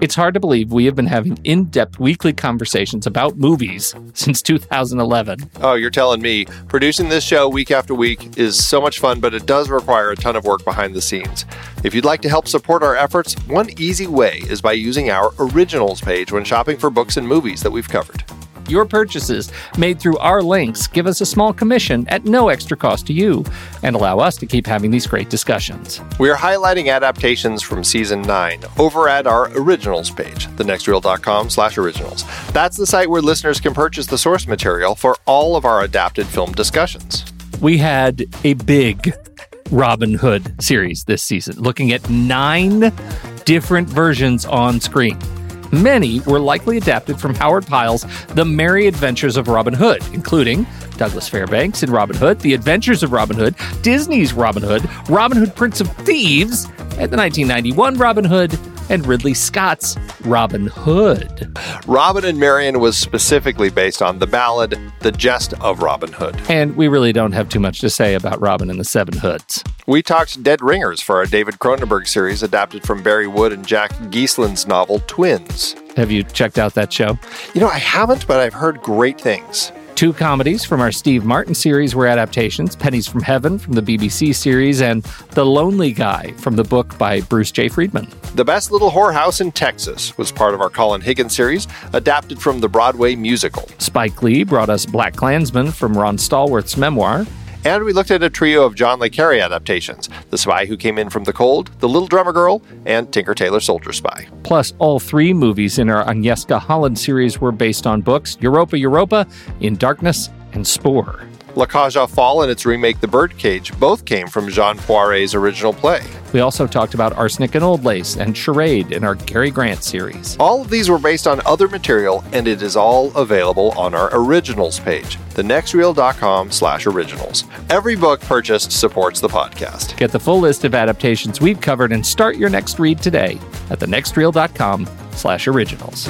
It's hard to believe we have been having in depth weekly conversations about movies since 2011. Oh, you're telling me. Producing this show week after week is so much fun, but it does require a ton of work behind the scenes. If you'd like to help support our efforts, one easy way is by using our originals page when shopping for books and movies that we've covered. Your purchases made through our links give us a small commission at no extra cost to you and allow us to keep having these great discussions. We are highlighting adaptations from season 9 over at our originals page, thenextreel.com slash originals. That's the site where listeners can purchase the source material for all of our adapted film discussions. We had a big Robin Hood series this season, looking at nine different versions on screen. Many were likely adapted from Howard Pyle's The Merry Adventures of Robin Hood, including Douglas Fairbanks in Robin Hood, The Adventures of Robin Hood, Disney's Robin Hood, Robin Hood Prince of Thieves, and the 1991 Robin Hood, and Ridley Scott's Robin Hood. Robin and Marian was specifically based on the ballad The Jest of Robin Hood. And we really don't have too much to say about Robin and the Seven Hoods. We talked Dead Ringers for our David Cronenberg series adapted from Bari Wood and Jack Geasland's novel Twins. Have you checked out that show? You know, I haven't, but I've heard great things. Two comedies from our Steve Martin series were adaptations Pennies from Heaven from the BBC series, and The Lonely Guy from the book by Bruce J. Friedman. The Best Little Whorehouse in Texas was part of our Colin Higgins series, adapted from the Broadway musical. Spike Lee brought us BlacKkKlansman from Ron Stallworth's memoir. And we looked at a trio of John Le Carre adaptations The Spy Who Came In From the Cold, The Little Drummer Girl, and Tinker Tailor Soldier Spy. Plus, all three movies in our Agnieszka Holland series were based on books Europa Europa, In Darkness, and Spoor. La aux Folles and its remake The Birdcage both came from Jean Poiret's original play. We also talked about Arsenic and Old Lace and Charade in our Cary Grant series. All of these were based on other material, and it is all available on our originals page, thenextreel.com slash originals. Every book purchased supports the podcast. Get the full list of adaptations we've covered and start your next read today at thenextreel.com slash originals.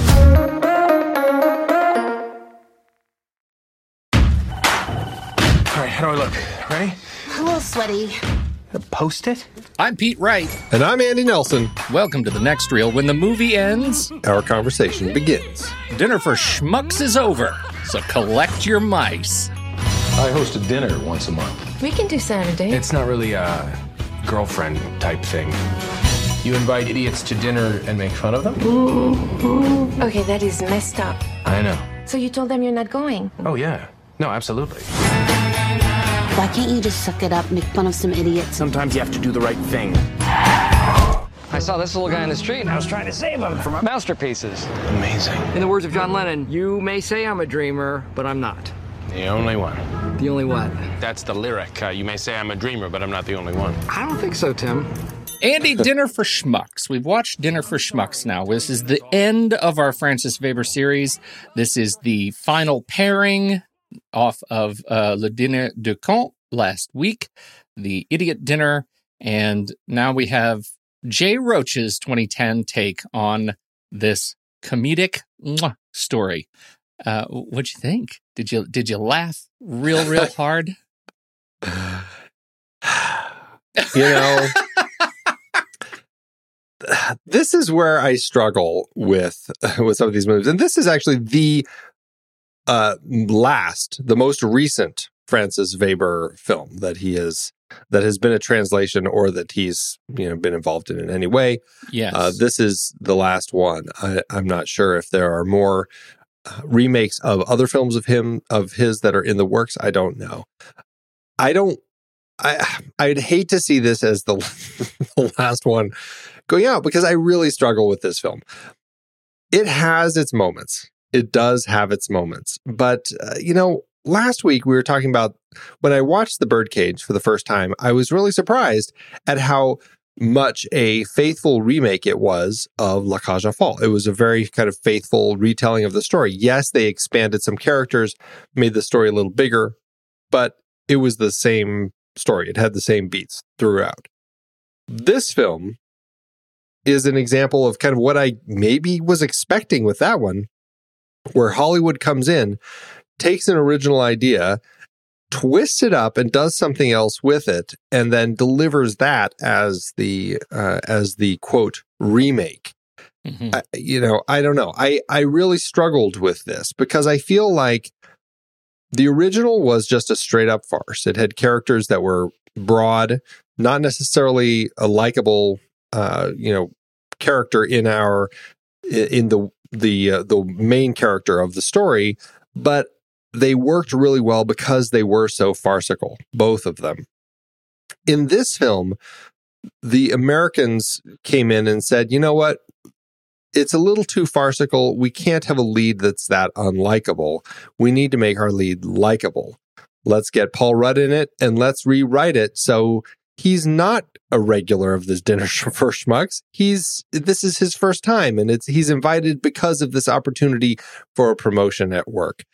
How do I look? Ready? A little sweaty. Post it? I'm Pete Wright. And I'm Andy Nelson. Welcome to the next reel. When the movie ends, Our conversation begins. dinner for schmucks is over. So collect your mice. I host a dinner once a month. We can do Saturday. It's not really a girlfriend type thing. You invite idiots to dinner and make fun of them? okay, that is messed up. I know. So you told them you're not going? Oh, yeah. No, absolutely. Why can't you just suck it up, make fun of some idiots? Sometimes you have to do the right thing. I saw this little guy in the street and I was trying to save him from masterpieces. Amazing. In the words of John Lennon, you may say I'm a dreamer, but I'm not. The only one. The only what? That's the lyric. Uh, you may say I'm a dreamer, but I'm not the only one. I don't think so, Tim. Andy, Dinner for Schmucks. We've watched Dinner for Schmucks now. This is the end of our Francis Veber series. This is the final pairing. Off of uh, Le Dîner de Con last week, the Idiot Dinner, and now we have Jay Roach's 2010 take on this comedic mwah, story. Uh, what'd you think? Did you did you laugh real real hard? you know, this is where I struggle with with some of these movies, and this is actually the uh, last, the most recent Francis Veber film that he has that has been a translation or that he's you know been involved in in any way. Yes, uh, this is the last one. I, I'm not sure if there are more uh, remakes of other films of him of his that are in the works. I don't know. I don't. I I'd hate to see this as the, the last one going out because I really struggle with this film. It has its moments. It does have its moments, but uh, you know, last week we were talking about when I watched The Birdcage for the first time. I was really surprised at how much a faithful remake it was of La Cage aux Folles. It was a very kind of faithful retelling of the story. Yes, they expanded some characters, made the story a little bigger, but it was the same story. It had the same beats throughout. This film is an example of kind of what I maybe was expecting with that one, where Hollywood comes in, takes an original idea, twists it up and does something else with it and then delivers that as the uh, as the quote remake. Mm-hmm. I, you know i don't know. I i really struggled with this because i feel like the original was just a straight up farce. It had characters that were broad not necessarily a likable uh, you know character in our in the the uh, the main character of the story but they worked really well because they were so farcical, both of them. In this film, the Americans came in and said, you know what? It's a little too farcical. We can't have a lead that's that unlikable. We need to make our lead likable. Let's get Paul Rudd in it and let's rewrite it so he's not a regular of this dinner for schmucks. He's this is his first time, and it's he's invited because of this opportunity for a promotion at work,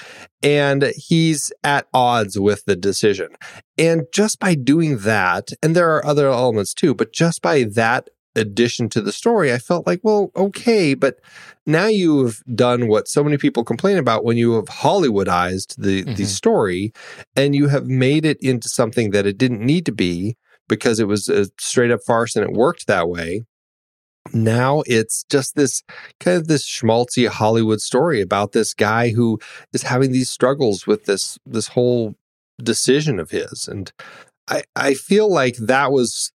and he's at odds with the decision. And just by doing that, and there are other elements too, but just by that addition to the story, I felt like, well, okay, but now you have done what so many people complain about when you have Hollywoodized the mm-hmm. the story, and you have made it into something that it didn't need to be because it was a straight up farce and it worked that way. Now it's just this kind of this schmaltzy Hollywood story about this guy who is having these struggles with this this whole decision of his. And I, I feel like that was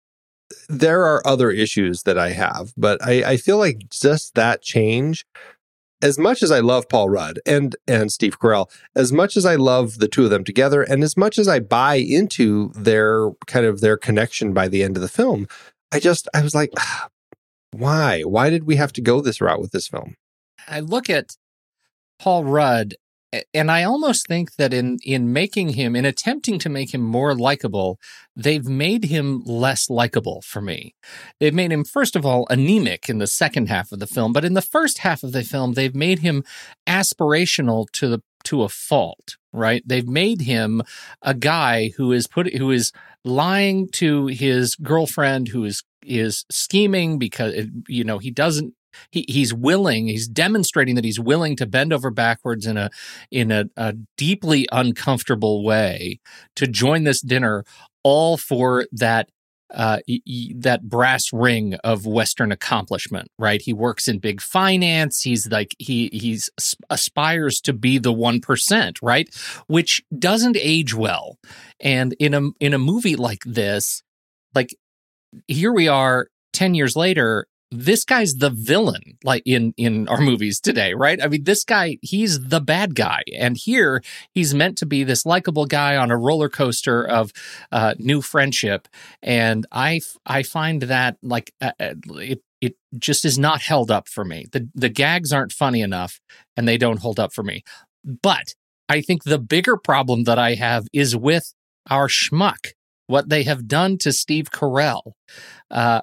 there are other issues that I have, but I, I feel like just that change as much as I love Paul Rudd and and Steve Carell, as much as I love the two of them together, and as much as I buy into their kind of their connection by the end of the film, I just I was like, ah, why? Why did we have to go this route with this film? I look at Paul Rudd and I almost think that in in making him, in attempting to make him more likable, they've made him less likable for me. They've made him, first of all, anemic in the second half of the film, but in the first half of the film, they've made him aspirational to the to a fault. Right? They've made him a guy who is put who is lying to his girlfriend, who is is scheming because you know he doesn't he, he's willing he's demonstrating that he's willing to bend over backwards in a in a, a deeply uncomfortable way to join this dinner all for that uh, that brass ring of Western accomplishment, right? He works in big finance. He's like he he's aspires to be the one percent, right? Which doesn't age well. And in a in a movie like this, like here we are 10 years later this guy's the villain like in in our movies today right? I mean this guy he's the bad guy. And here he's meant to be this likable guy on a roller coaster of uh, new friendship. And i i find that like uh, uh, it it just is not held up for me. The the gags aren't funny enough and they don't hold up for me. But i think the bigger problem that i have is with our schmuck what they have done to steve carell. Uh,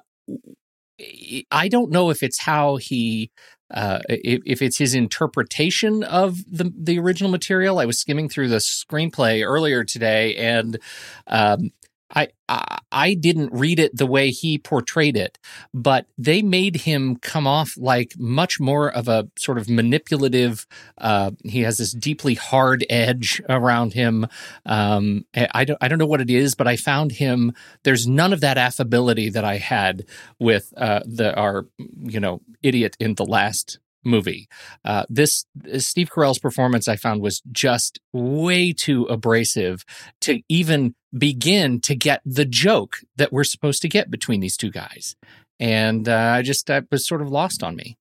I don't know if it's how he uh, if, if it's his interpretation of the the original material. I was skimming through the screenplay earlier today, and um, I, I I didn't read it the way he portrayed it, but they made him come off like much more of a sort of manipulative. Uh, he has this deeply hard edge around him. Um, I don't I don't know what it is, but I found him. There's none of that affability that I had with uh, the our you know idiot in the last movie. Uh, this Steve Carell's performance I found was just way too abrasive to even begin to get the joke that we're supposed to get between these two guys. And uh, I just that was sort of lost on me.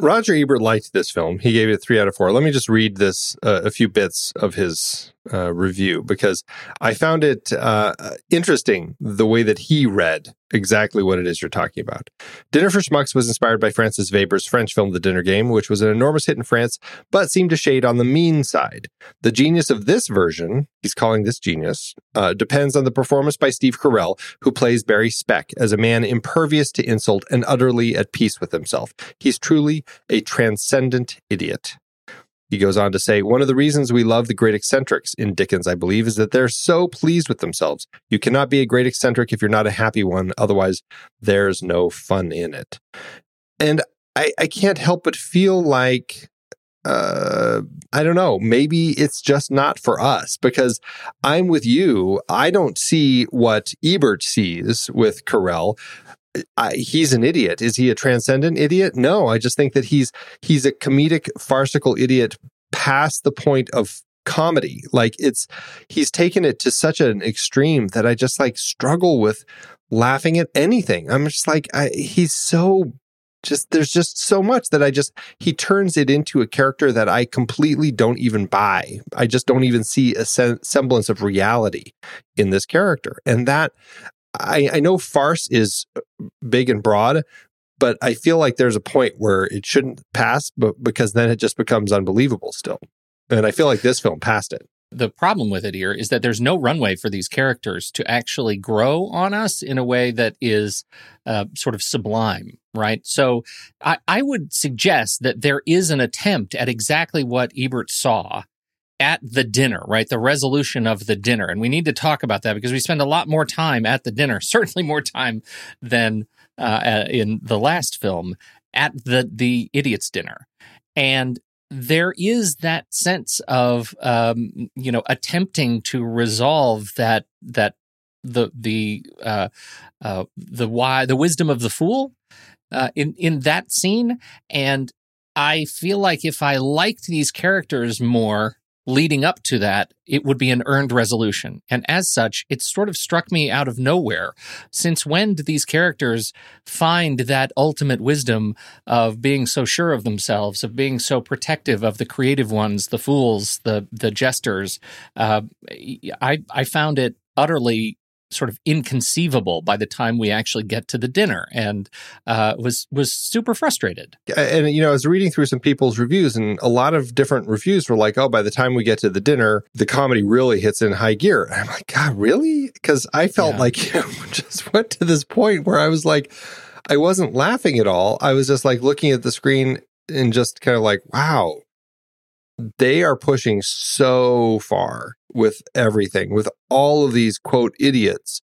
Roger Ebert liked this film. He gave it three out of four. Let me just read this uh, a few bits of his uh, review because I found it uh, interesting the way that he read exactly what it is you're talking about. Dinner for Schmucks was inspired by Francis Veber's French film The Dinner Game, which was an enormous hit in France, but seemed to shade on the mean side. The genius of this version, he's calling this genius, uh, depends on the performance by Steve Carell, who plays Barry Speck as a man impervious to insult and utterly at peace with himself. He's truly a transcendent idiot. He goes on to say, One of the reasons we love the great eccentrics in Dickens, I believe, is that they're so pleased with themselves. You cannot be a great eccentric if you're not a happy one. Otherwise, there's no fun in it. And I, I can't help but feel like uh, I don't know. Maybe it's just not for us because I'm with you. I don't see what Ebert sees with Carell. I, he's an idiot. Is he a transcendent idiot? No, I just think that he's he's a comedic, farcical idiot past the point of comedy. Like it's he's taken it to such an extreme that I just like struggle with laughing at anything. I'm just like I, he's so just there's just so much that I just he turns it into a character that I completely don't even buy. I just don't even see a semblance of reality in this character. And that I, I know farce is big and broad, but I feel like there's a point where it shouldn't pass, but because then it just becomes unbelievable still. And I feel like this film passed it. The problem with it here is that there's no runway for these characters to actually grow on us in a way that is uh, sort of sublime, right? So I, I would suggest that there is an attempt at exactly what Ebert saw at the dinner, right? The resolution of the dinner. And we need to talk about that because we spend a lot more time at the dinner, certainly more time than uh, in the last film at the the idiot's dinner. And there is that sense of um, you know attempting to resolve that that the the uh, uh, the why the wisdom of the fool uh, in in that scene and I feel like if I liked these characters more leading up to that, it would be an earned resolution. And as such, it sort of struck me out of nowhere. Since when do these characters find that ultimate wisdom of being so sure of themselves, of being so protective of the creative ones, the fools, the the jesters? Uh, I I found it utterly sort of inconceivable by the time we actually get to the dinner and uh, was was super frustrated. And you know i was reading through some people's reviews and a lot of different reviews were like oh by the time we get to the dinner the comedy really hits in high gear. And i'm like god really? Because i felt yeah. like you know, just went to this point where i was like i wasn't laughing at all. I was just like looking at the screen and just kind of like wow they are pushing so far with everything, with all of these quote idiots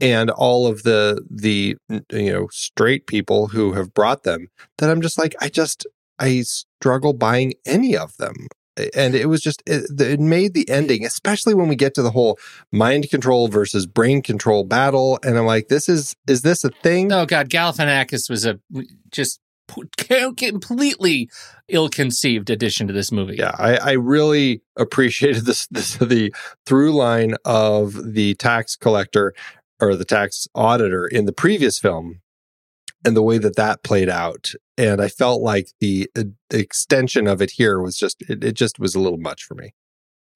and all of the the you know straight people who have brought them that I'm just like I just I struggle buying any of them. And it was just it, it made the ending, especially when we get to the whole mind control versus brain control battle, and I'm like, this is is this a thing? Oh God, Galifianakis was a just completely ill-conceived addition to this movie. Yeah, I, I really appreciated this, this the through line of the tax collector or the tax auditor in the previous film and the way that that played out and i felt like the, uh, extension of it here was just it, it just was a little much for me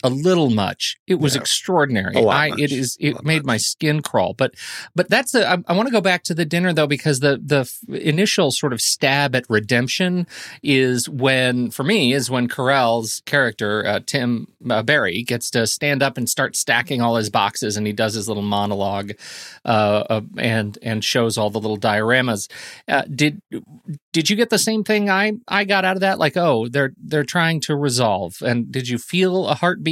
a little much. It was Yeah. extraordinary. A I much. it is A it made my skin crawl. But but that's the I, I want to go back to the dinner though because the the initial sort of stab at redemption is when for me is when Carell's character uh, Tim uh, Barry gets to stand up and start stacking all his boxes and he does his little monologue uh, uh, and and shows all the little dioramas. Uh, did did you get the same thing I I got out of that? Like, oh, they're they're trying to resolve. And did you feel a heartbeat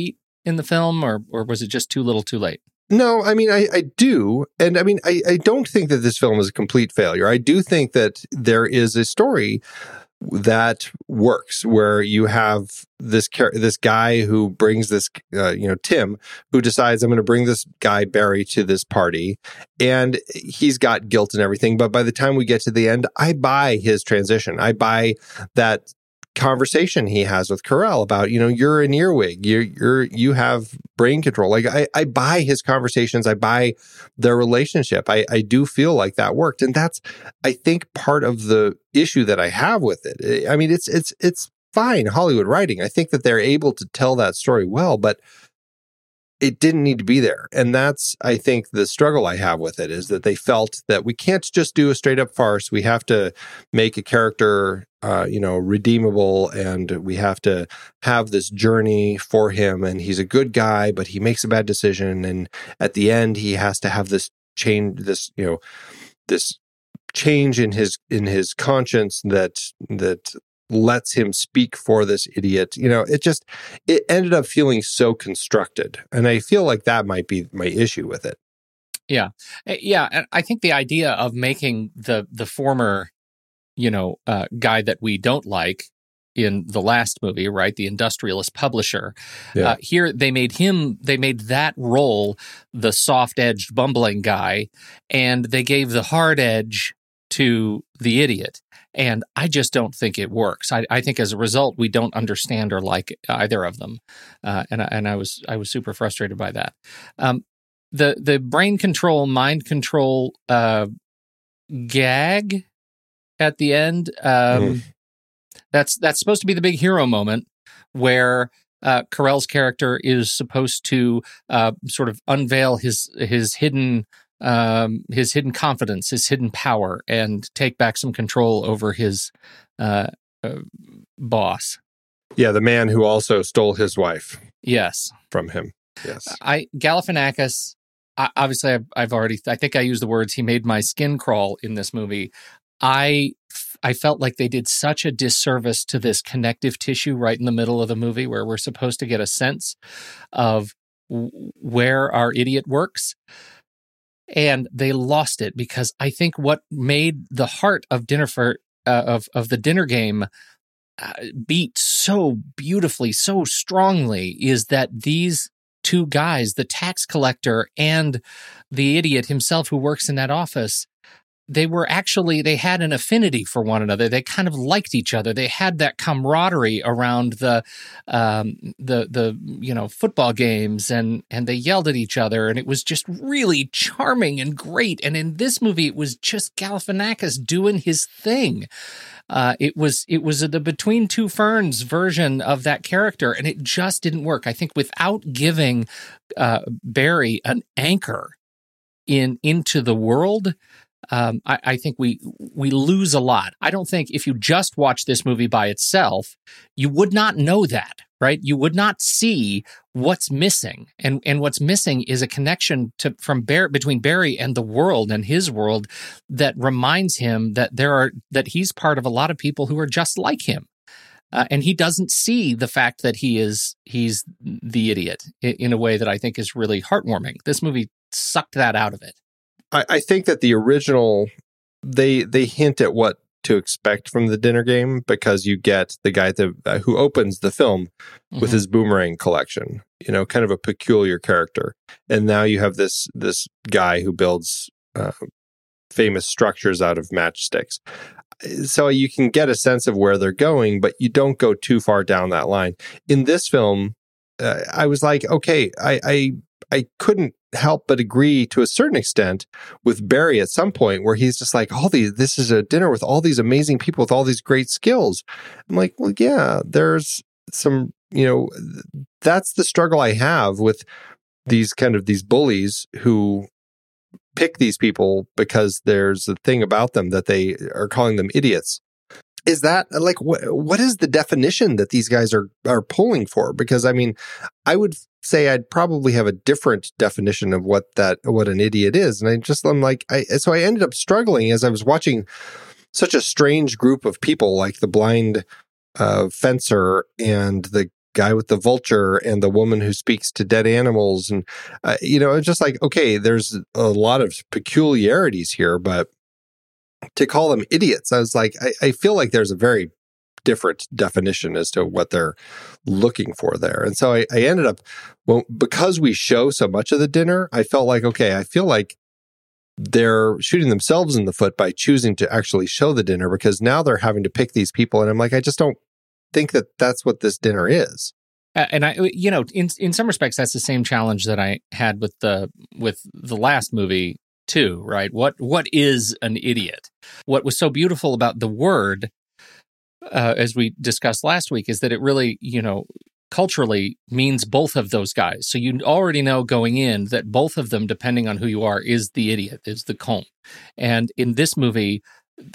in the film, or or was it just too little, too late? No, I mean, I, I do. And I mean, I, I don't think that this film is a complete failure. I do think that there is a story that works where you have this char- this guy who brings this uh, you know Tim who decides I'm going to bring this guy Barry to this party and he's got guilt and everything but by the time we get to the end I buy his transition I buy that conversation he has with Carell about, you know, you're an earwig, you're you're you have brain control. Like I, I buy his conversations, I buy their relationship. I, I do feel like that worked. And that's I think part of the issue that I have with it. I mean, it's it's it's fine Hollywood writing. I think that they're able to tell that story well, but it didn't need to be there. And that's, I think, the struggle I have with it is that they felt that we can't just do a straight up farce. We have to make a character, uh, you know, redeemable and we have to have this journey for him. And he's a good guy, but he makes a bad decision. And at the end, he has to have this change, this, you know, this change in his in his conscience that that lets him speak for this idiot. You know, it just it ended up feeling so constructed. And I feel like that might be my issue with it. Yeah, Uh, yeah. and I think the idea of making the the former, you know, uh, guy that we don't like in the last movie, right, the industrialist publisher. Yeah. Uh, here they made him. They made that role the soft edged bumbling guy, and they gave the hard edge to the idiot. And I just don't think it works. I, I think as a result, we don't understand or like either of them, uh, and I- and I was I was super frustrated by that. Um, the the brain control, mind control uh, gag at the end. Um, That's that's supposed to be the big hero moment where uh, Carell's character is supposed to uh, sort of unveil his his hidden um, his hidden confidence, his hidden power, and take back some control over his uh, uh, boss. Yeah, the man who also stole his wife Yes, from him. Yes. I Galifianakis. I, obviously, I've, I've already. I think I used the words. He made my skin crawl in this movie. I I felt like they did such a disservice to this connective tissue right in the middle of the movie, where we're supposed to get a sense of w- where our idiot works. And they lost it because I think what made the heart of dinner for uh, of of the dinner game uh, beat so beautifully, so strongly, is that these two guys, the tax collector and the idiot himself who works in that office, they were actually they had an affinity for one another. They kind of liked each other. They had that camaraderie around the um, the the you know football games, and and they yelled at each other, and it was just really charming and great. And in this movie, it was just Galifianakis doing his thing. Uh, it was it was the between two ferns version of that character, and it just didn't work. I think without giving uh, Barry an anchor in into the world, um, I, I think we we lose a lot. I don't think if you just watch this movie by itself, you would not know that, right? You would not see what's missing, and and what's missing is a connection to from Barry between Barry and the world and his world that reminds him that there are that he's part of a lot of people who are just like him. Uh, and he doesn't see the fact that he is he's the idiot in, in a way that I think is really heartwarming. This movie sucked that out of it. I, I think that the original they they hint at what to expect from the dinner game because you get the guy that uh, who opens the film with Mhm. his boomerang collection you know kind of a peculiar character. And now you have this this guy who builds uh, famous structures out of matchsticks. So you can get a sense of where they're going but you don't go too far down that line. In this film uh, i was like okay i i i couldn't help but agree to a certain extent with Barry at some point where he's just like, all these, this is a dinner with all these amazing people with all these great skills. I'm like, well, yeah, there's some you know, that's the struggle I have with these kind of these bullies who pick these people because there's a thing about them that they are calling them idiots. Is that like what what is the definition that these guys are are pulling for? Because I mean, I would say I'd probably have a different definition of what that what an idiot is, and I just I'm like I so I ended up struggling as I was watching such a strange group of people like the blind uh, fencer and the guy with the vulture and the woman who speaks to dead animals and uh, you know it's just like okay there's a lot of peculiarities here but to call them idiots. I was like I, I feel like there's a very different definition as to what they're looking for there. And so i, I ended up well because we show so much of the dinner i felt like okay i feel like they're shooting themselves in the foot by choosing to actually show the dinner because now they're having to pick these people. And i'm like i just don't think that that's what this dinner is. Uh, and I, you know, in in some respects, that's the same challenge that I had with the with the last movie too, right? What what is an idiot? What was so beautiful about the word, uh, as we discussed last week, is that it really, you know, culturally means both of those guys. So you already know going in that both of them, depending on who you are, is the idiot, is the con. And in this movie,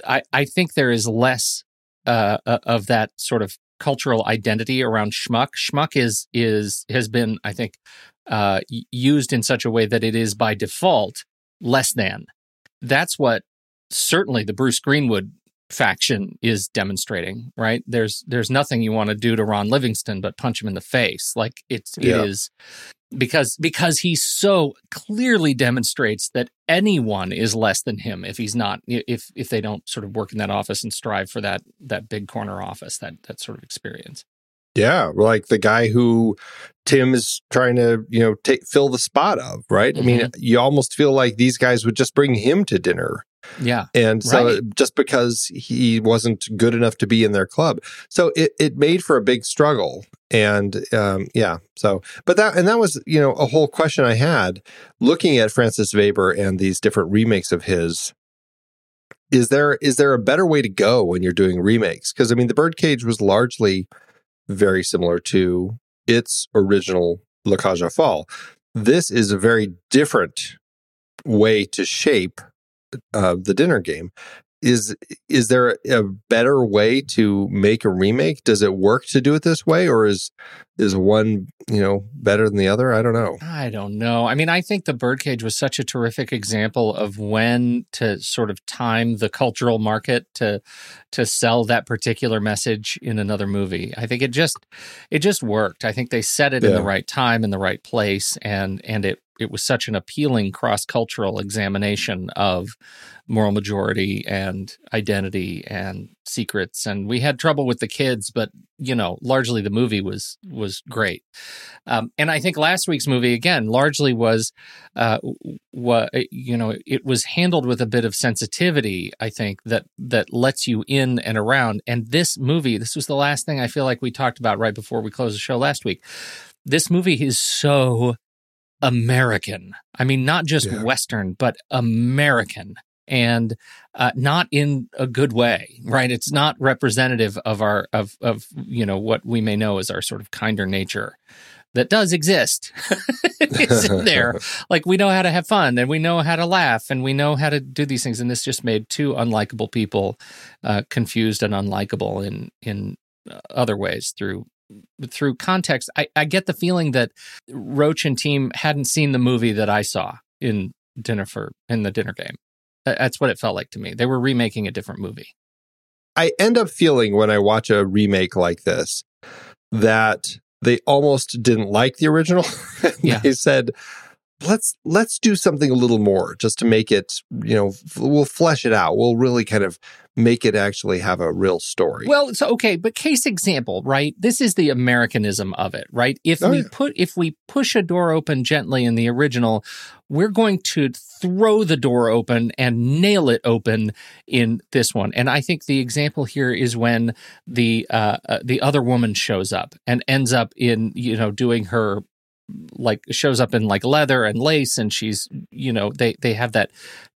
I, I think there is less uh, of that sort of cultural identity around schmuck. Schmuck is is has been, I think, uh, used in such a way that it is by default less than. That's what certainly the Bruce Greenwood faction is demonstrating. Right? There's there's nothing you want to do to Ron Livingston but punch him in the face. Like it's yeah. it is because because he so clearly demonstrates that anyone is less than him if he's not if if they don't sort of work in that office and strive for that that big corner office that that sort of experience yeah like the guy who tim is trying to you know take fill the spot of right mm-hmm. i mean mm-hmm. you almost feel like these guys would just bring him to dinner yeah. And so right. just because he wasn't good enough to be in their club. So it, it made for a big struggle. And um, yeah, so, but that, and that was, you know, a whole question I had looking at Francis Veber and these different remakes of his. Is there is there a better way to go when you're doing remakes? Because I mean, the Birdcage was largely very similar to its original La aux Folles. This is a very different way to shape uh, the dinner game. Is is there a better way to make a remake? Does it work to do it this way, or is is one you know better than the other? I don't know. I don't know. I mean, I think the Birdcage was such a terrific example of when to sort of time the cultural market to to sell that particular message in another movie. I think it just it just worked. I think they set it yeah. in the right time in the right place, and and it it was such an appealing cross cultural examination of moral majority and identity and secrets. And we had trouble with the kids but you know largely the movie was was great. Um, and i think last week's movie again largely was uh what you know it was handled with a bit of sensitivity i think that that lets you in and around. And this movie this was the last thing i feel like we talked about right before we closed the show last week. This movie is so American. I mean, not just yeah. Western, but American and uh, not in a good way, right? It's not representative of our of of you know what we may know as our sort of kinder nature that does exist. it's in there. Like we know how to have fun and we know how to laugh and we know how to do these things. And this just made two unlikable people uh, confused and unlikable in in uh, other ways through through context, I, I get the feeling that Roach and team hadn't seen the movie that I saw in Dinner for in the dinner game. That's what it felt like to me. They were remaking a different movie. I end up feeling when I watch a remake like this that they almost didn't like the original. yeah. they said, let's let's do something a little more just to make it you know we'll flesh it out. We'll really kind of make it actually have a real story. Well so okay but case example right? This is the americanism of it right? If oh, we yeah. put if we push a door open gently in the original we're going to throw the door open and nail it open in this one. And i think the example here is when the uh, uh the other woman shows up and ends up in you know doing her like shows up in like leather and lace and she's you know they they have that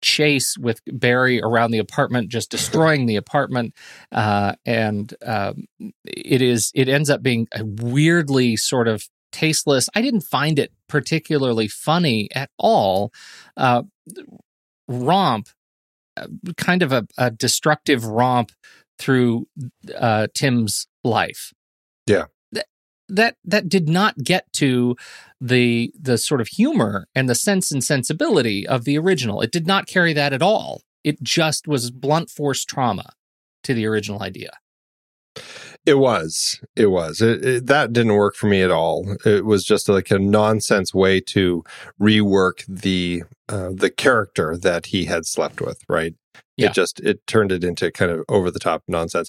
chase with barry around the apartment just destroying the apartment uh, and um, it is it ends up being a weirdly sort of tasteless i didn't find it particularly funny at all uh, romp uh, kind of a, a destructive romp through uh, tim's life Yeah. Th- that that did not get to the the sort of humor and the sense and sensibility of the original. It did not carry that at all. It just was blunt force trauma to the original idea. It was. It was. It, it, that didn't work for me at all. It was just like a nonsense way to rework the uh, the character that he had slept with. Right. Yeah. It just it turned it into kind of over the top nonsense.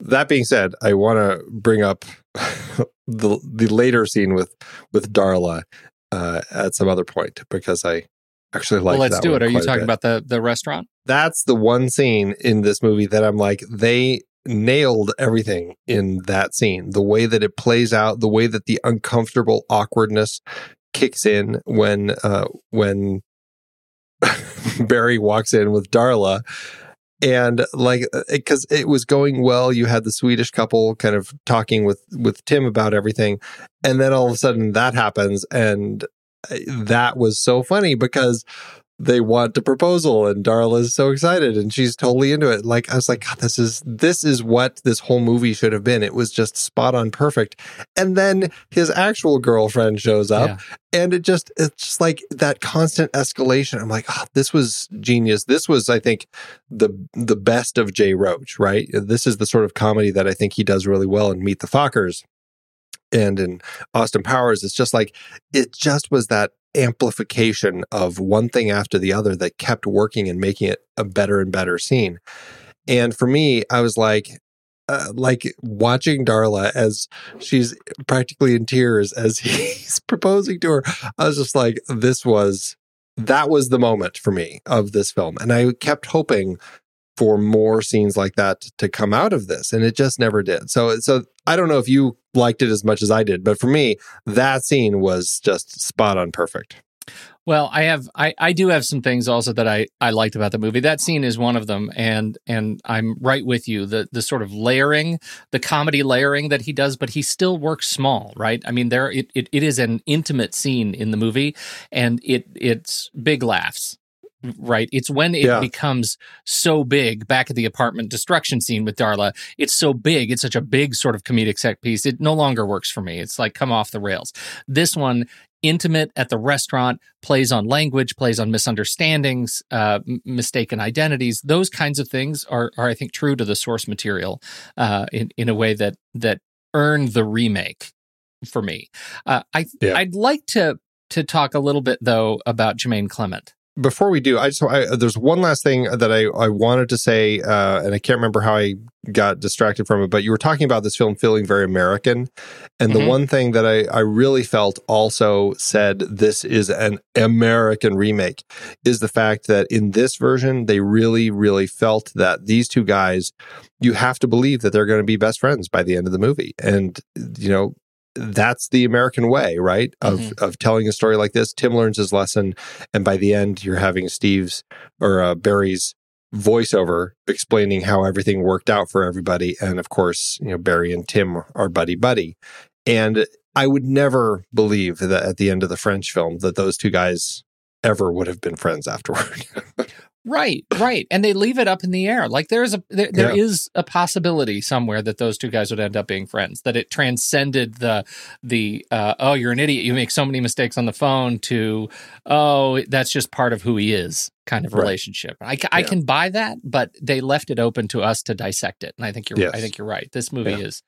That being said, I want to bring up the the later scene with with Darla uh, at some other point because I actually like. well, let's do it. Are you talking about the the restaurant? that's the one scene in this movie that I'm like, they nailed everything in that scene. The way that it plays out, the way that the uncomfortable awkwardness kicks in when uh when Barry walks in with Darla. And like, because it was going well, you had the Swedish couple kind of talking with with Tim about everything, and then all of a sudden that happens, and uh, that was so funny because they want a proposal and Darla is so excited and she's totally into it. Like I was like, God, this is this is what this whole movie should have been. It was just spot on perfect. And then his actual girlfriend shows up Yeah. and it just it's just like that constant escalation. I'm like, oh, this was genius. This was, I think, the the best of Jay Roach, right? This is the sort of comedy that I think he does really well in Meet the Fockers and in Austin Powers. It's just like it just was that amplification of one thing after the other that kept working and making it a better and better scene. And for me, I was like, uh, like watching Darla as she's practically in tears as he's proposing to her. I was just like, this was that was the moment for me of this film, and I kept hoping for more scenes like that to come out of this, and it just never did. So, so I don't know if you liked it as much as I did, but for me, that scene was just spot on perfect. Well, I have I, I do have some things also that I, I liked about the movie. That scene is one of them and and I'm right with you. The the sort of layering, the comedy layering that he does, but he still works small, right? I mean there it, it, it is an intimate scene in the movie and it it's big laughs. Right. It's when it Yeah. becomes so big back at the apartment destruction scene with Darla. It's so big. It's such a big sort of comedic set piece. It no longer works for me. It's like come off the rails. This one, intimate at the restaurant, plays on language, plays on misunderstandings, uh, m- mistaken identities. Those kinds of things are, are I think, true to the source material uh, in in a way that that earn the remake for me. Uh, I Yeah. I'd like to to talk a little bit though about Jemaine Clement. Before we do, I just I, there's one last thing that I, I wanted to say, uh, and I can't remember how I got distracted from it. But you were talking about this film feeling very American, and the Mhm. one thing that I I really felt also said this is an American remake is the fact that in this version they really really felt that these two guys, you have to believe that they're going to be best friends by the end of the movie, and you know. That's the American way, right? Of of telling a story like this. Tim learns his lesson, and by the end you're having steve's or uh, barry's voiceover explaining how everything worked out for everybody and of course you know barry and tim are buddy buddy and i would never believe that at the end of the french film that those two guys ever would have been friends afterward Right, right, and they leave it up in the air. Like there is a there, there Yeah. is a possibility somewhere that those two guys would end up being friends. That it transcended the the uh, oh you're an idiot you make so many mistakes on the phone to oh that's just part of who he is kind of Right. relationship. I, I Yeah. can buy that, but they left it open to us to dissect it, and I think you're Yes. I think you're right. This movie Yeah. is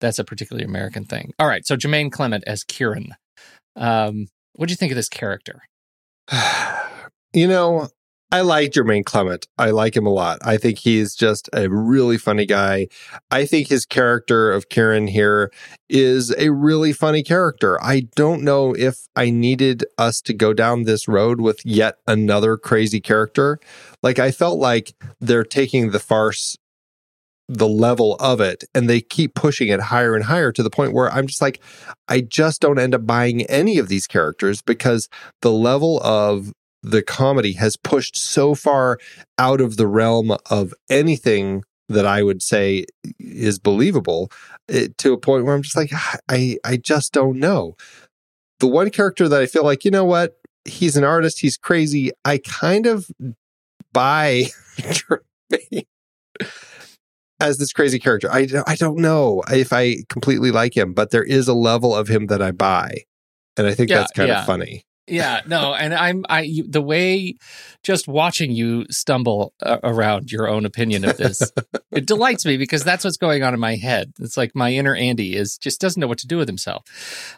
that's a particularly American thing. All right, so Jemaine Clement as Kieran. Um, what do you think of this character? you know, I like Jemaine Clement. I like him a lot. I think he's just a really funny guy. I think his character of Kieran here is a really funny character. I don't know if I needed us to go down this road with yet another crazy character. Like, I felt like they're taking the farce the level of it and they keep pushing it higher and higher to the point where I'm just like I just don't end up buying any of these characters because the level of the comedy has pushed so far out of the realm of anything that I would say is believable it, eh, to a point where I'm just like I I just don't know. The one character that I feel like, you know what? He's an artist, he's crazy. I kind of buy as this crazy character. I, I don't know if I completely like him, but there is a level of him that I buy. And I think yeah, that's kind yeah. of funny. Yeah, no, and I'm I you, the way just watching you stumble uh, around your own opinion of this, it delights me because that's what's going on in my head. It's like my inner Andy is just doesn't know what to do with himself.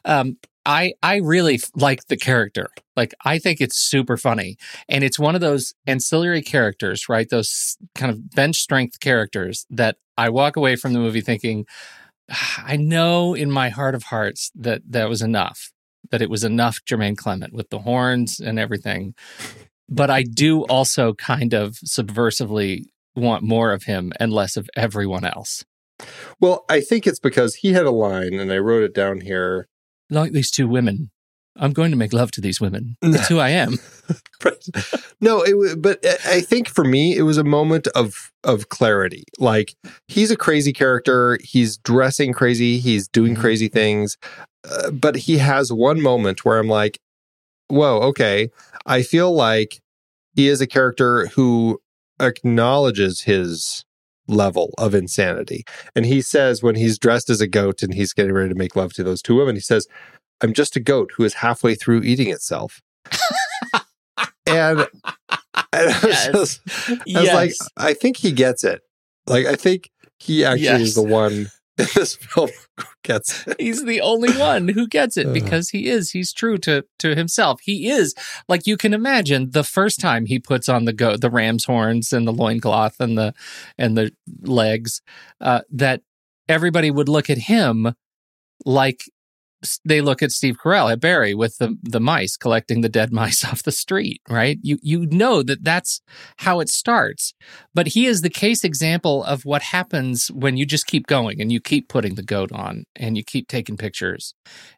Um, I I really like the character. Like I think it's super funny, and it's one of those ancillary characters, right? Those kind of bench strength characters that I walk away from the movie thinking, ah, I know in my heart of hearts that that was enough that it was enough Jemaine Clement with the horns and everything. But I do also kind of subversively want more of him and less of everyone else. Well, I think it's because he had a line, and I wrote it down here. Like these two women. I'm going to make love to these women. That's who I am. no, it, but I think for me, it was a moment of of clarity. Like he's a crazy character. He's dressing crazy. He's doing mm-hmm. crazy things. Uh, but he has one moment where I'm like, whoa, okay. I feel like he is a character who acknowledges his level of insanity. And he says, when he's dressed as a goat and he's getting ready to make love to those two women, he says, I'm just a goat who is halfway through eating itself. and, and I was, yes. just, I yes. like, I think he gets it. Like, I think he actually yes. is the one in this film gets it. He's the only one who gets it because he is. He's true to to himself. He is like you can imagine the first time he puts on the go the ram's horns and the loincloth and the and the legs uh, that everybody would look at him like they look at Steve Carell at Barry with the the mice collecting the dead mice off the street, right? You you know that that's how it starts. But he is the case example of what happens when you just keep going and you keep putting the goat on and you keep taking pictures,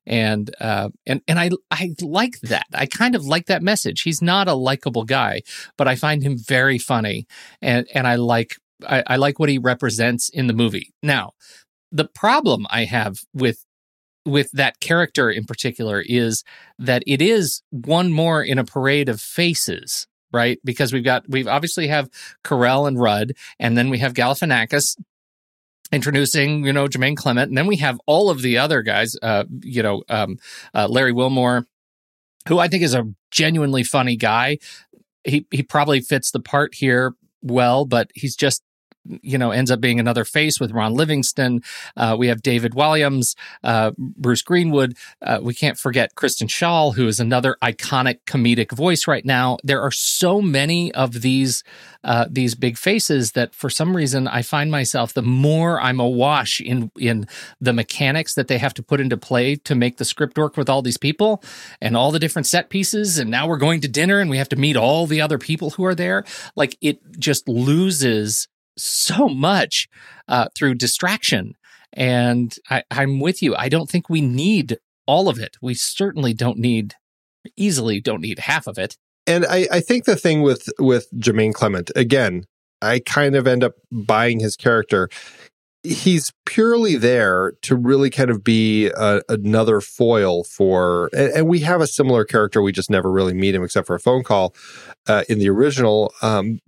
and uh, and and I I like that. I kind of like that message. He's not a likable guy, but I find him very funny, and and I like I, I like what he represents in the movie. Now, the problem I have with with that character in particular is that it is one more in a parade of faces right? Because we've got we've obviously have Carell and Rudd and then we have Galifianakis introducing you know Jemaine Clement and then we have all of the other guys uh you know um uh, Larry Wilmore who I think is a genuinely funny guy. He he probably fits the part here well but he's just you know, ends up being another face with Ron Livingston. Uh, we have David Williams, uh, Bruce Greenwood. Uh, we can't forget Kristen Schaal, who is another iconic comedic voice right now. There are so many of these uh, these big faces that, for some reason, I find myself the more I'm awash in in the mechanics that they have to put into play to make the script work with all these people and all the different set pieces. And now we're going to dinner and we have to meet all the other people who are there. Like it just loses so much uh, through distraction. And I, I'm with you. I don't think we need all of it. We certainly don't need, easily don't need half of it. And I, I think the thing with with Jemaine Clement, again, I kind of end up buying his character he's purely there to really kind of be a, another foil for and, and, we have a similar character we just never really meet him except for a phone call uh, in the original um,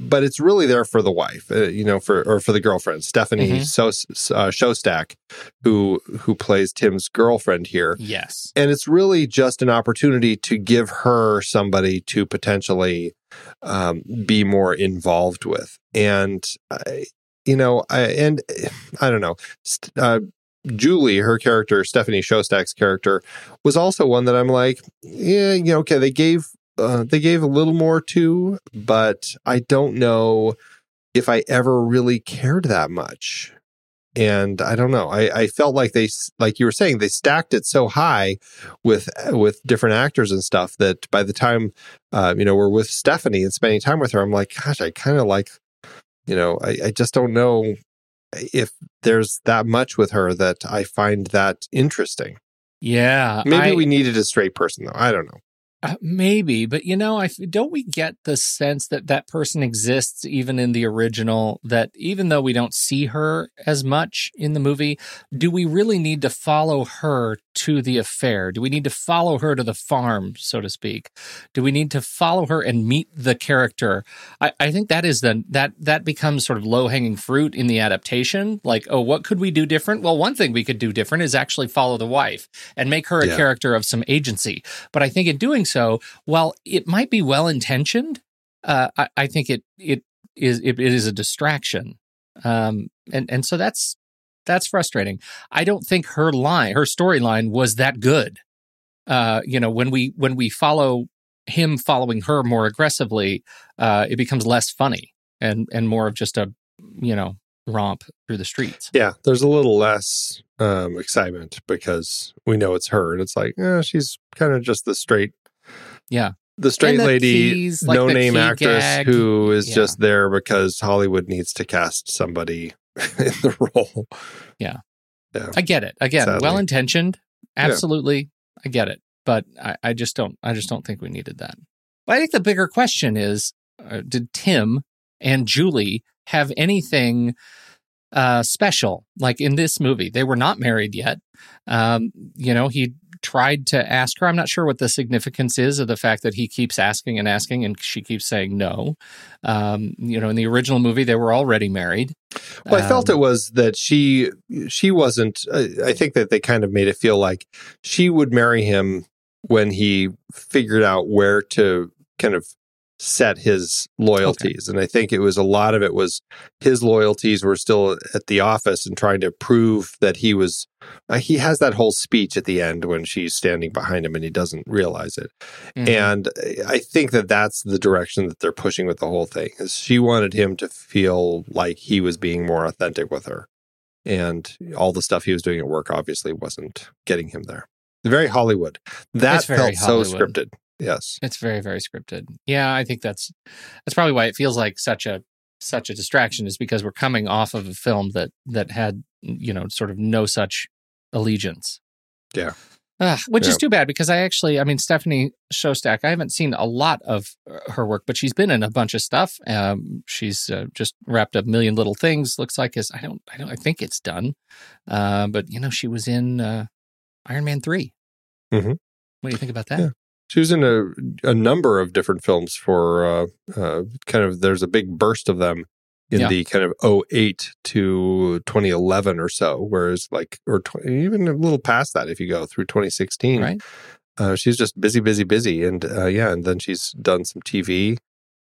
but it's really there for the wife uh, you know for or for the girlfriend. Stephanie mm-hmm. so, uh, Szostak who who plays tim's girlfriend here. Yes. And it's really just an opportunity to give her somebody to potentially um, be more involved with. And I, you know, I, and I don't know, uh, Julie, her character, Stephanie Szostak's character, was also one that I'm like, yeah, you know, okay, they gave uh, they gave a little more to, but I don't know if I ever really cared that much. And I don't know. I, I felt like they, like you were saying, they stacked it so high with with different actors and stuff that by the time, uh, you know, we're with Stephanie and spending time with her, I'm like, gosh, I kind of like you know, I, I just don't know if there's that much with her that I find that interesting. Yeah. Maybe I- we needed a straight person though. I don't know. Uh, maybe, but you know, I don't we get the sense that that person exists even in the original. That even though we don't see her as much in the movie, do we really need to follow her to the affair? Do we need to follow her to the farm, so to speak? Do we need to follow her and meet the character? I, I think that is the that that becomes sort of low hanging fruit in the adaptation. Like, oh, what could we do different? Well, one thing we could do different is actually follow the wife and make her a Yeah. character of some agency. But I think in doing so, while it might be well intentioned, uh, I, I think it it is it, it is a distraction, um, and and so that's that's frustrating. I don't think her line, her storyline, was that good. Uh, you know, when we when we follow him following her more aggressively, uh, it becomes less funny and and more of just a you know romp through the streets. Yeah, there's a little less um, excitement because we know it's her, and it's like, eh, she's kind of just the straight, Yeah. the straight the lady, keys, like no name actress gag. who is Yeah. just there because Hollywood needs to cast somebody in the role. Yeah. I get it. Again, well intentioned. Absolutely. I get it. But I, I just don't I just don't think we needed that. But I think the bigger question is uh, did Tim and Julie have anything uh, special like in this movie? They were not married yet. Um, you know, he tried to ask her. I'm not sure what the significance is of the fact that he keeps asking and asking and she keeps saying no. Um, you know, in the original movie, they were already married. Well, I felt Um, it was that she she wasn't. Uh, I think that they kind of made it feel like she would marry him when he figured out where to kind of set his loyalties, and I think it was a lot of it was his loyalties were still at the office and trying to prove that he was. Uh, he has that whole speech at the end when she's standing behind him and he doesn't realize it. mhm. And I think that that's the direction that they're pushing with the whole thing. Is she wanted him to feel like he was being more authentic with her, and all the stuff he was doing at work obviously wasn't getting him there. The very Hollywood. That very felt so scripted. Yes. It's very very scripted. Yeah, I think that's that's probably why it feels like such a such a distraction is because we're coming off of a film that that had you know sort of no such allegiance. Yeah. Ah, which is too bad because I actually, I mean, Stephanie Szostak, I haven't seen a lot of uh, her work, but she's been in a bunch of stuff. Um, she's uh, just wrapped up Million Little Things. Looks like is I don't, I don't, I think it's done. Uh, but you know, she was in uh, Iron Man 3 mm-hmm. What do you think about that? Yeah. She was in a, a number of different films for uh, uh, kind of, there's a big burst of them in Yeah. the kind of 08 to 2011 or so, whereas like, or tw- even a little past that if you go through 2016. Right. Uh, she's just busy, busy, busy. And uh, yeah, and then she's done some TV.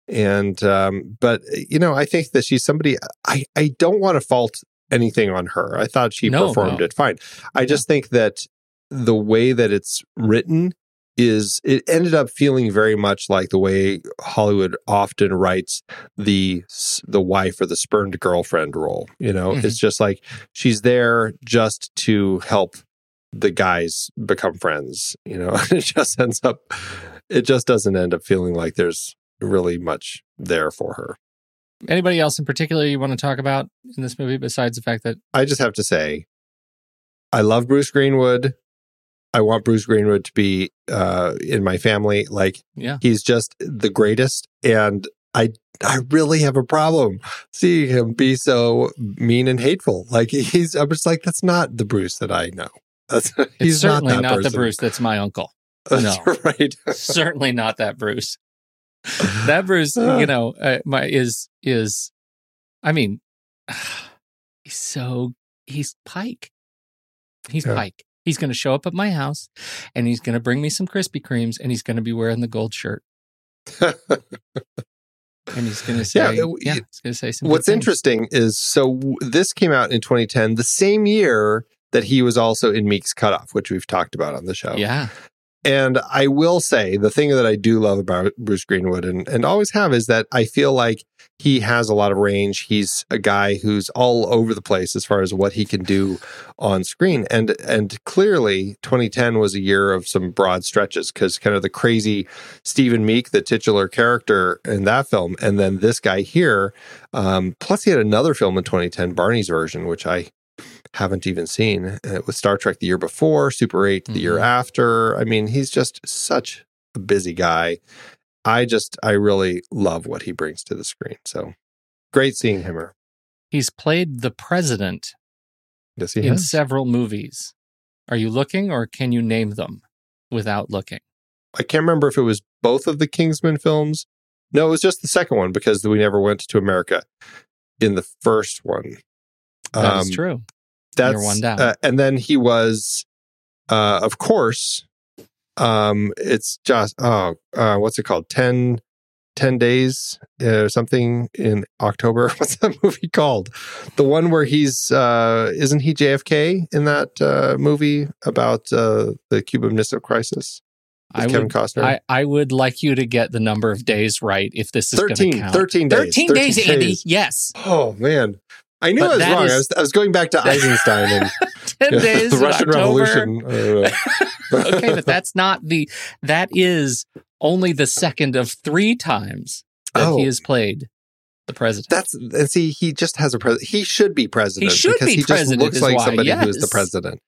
And, um, but, you know, I think that she's somebody, I, I don't want to fault anything on her. I thought she No, performed no. it fine. I just think that the way that it's written is it ended up feeling very much like the way Hollywood often writes the the wife or the spurned girlfriend role. You know, Mhm. it's just like she's there just to help the guys become friends. You know, it just ends up it just doesn't end up feeling like there's really much there for her. Anybody else in particular you want to talk about in this movie besides the fact that I just have to say, I love Bruce Greenwood. I want Bruce Greenwood to be uh, in my family. Like, Yeah. he's just the greatest, and I I really have a problem seeing him be so mean and hateful. Like he's, I'm just like, that's not the Bruce that I know. That's he's certainly not, not, the. Bruce that's my uncle. That's No. right. certainly not that Bruce. That Bruce, Ah. you know, uh, my is is, I mean, he's so he's Pike. He's Yeah. Pike. He's going to show up at my house, and he's going to bring me some Krispy Kremes, and he's going to be wearing the gold shirt, and he's going to say, Yeah, yeah, he's going to say some. What's interesting is so this came out in 2010, the same year that he was also in Meek's Cutoff, which we've talked about on the show. Yeah, And I will say the thing that I do love about Bruce Greenwood and, and always have is that I feel like he has a lot of range. He's a guy who's all over the place as far as what he can do on screen. And and clearly 2010 was a year of some broad stretches because kind of the crazy Stephen Meek, the titular character in that film, and then this guy here. Um, plus he had another film in 2010, Barney's version, which I haven't even seen uh, with Star Trek the year before, Super 8 the mm-hmm. year after. I mean, he's just such a busy guy. I just, I really love what he brings to the screen. So great seeing him. He's played the president yes, he in has. several movies. Are you looking or can you name them without looking? I can't remember if it was both of the Kingsman films. No, it was just the second one because we never went to America in the first one. That's um, true. That's one down. Uh, and then he was, uh, of course, um, it's just oh, uh, what's it called? 10, 10 days uh, or something in October. What's that movie called? The one where he's uh, isn't he JFK in that uh, movie about uh, the Cuban Missile Crisis? I Kevin would, Costner. I, I, would like you to get the number of days right if this is 13, count. 13 days. 13, 13 days, Andy. Yes. Oh, man. I knew but I was wrong. Is, I, was, I was going back to Eisenstein and 10 you know, days the Russian October. Revolution. okay, but that's not the that is only the second of three times that oh. he has played the president. That's and see, he just has a president. He should be president. He should because be he president. Just looks like why. somebody yes. who's the president.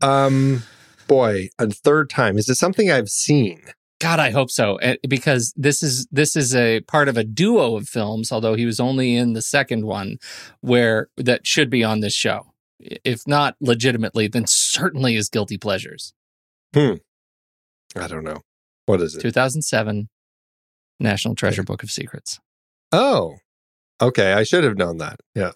Um, boy, a third time. Is it something I've seen? God, I hope so, eh, because this is this is a part of a duo of films. Although he was only in the second one, where that should be on this show. If not legitimately, then certainly is guilty pleasures. Hmm. I don't know. What is it? 2007 National Treasure Book of Secrets. Oh, okay. I should have known that. Yeah.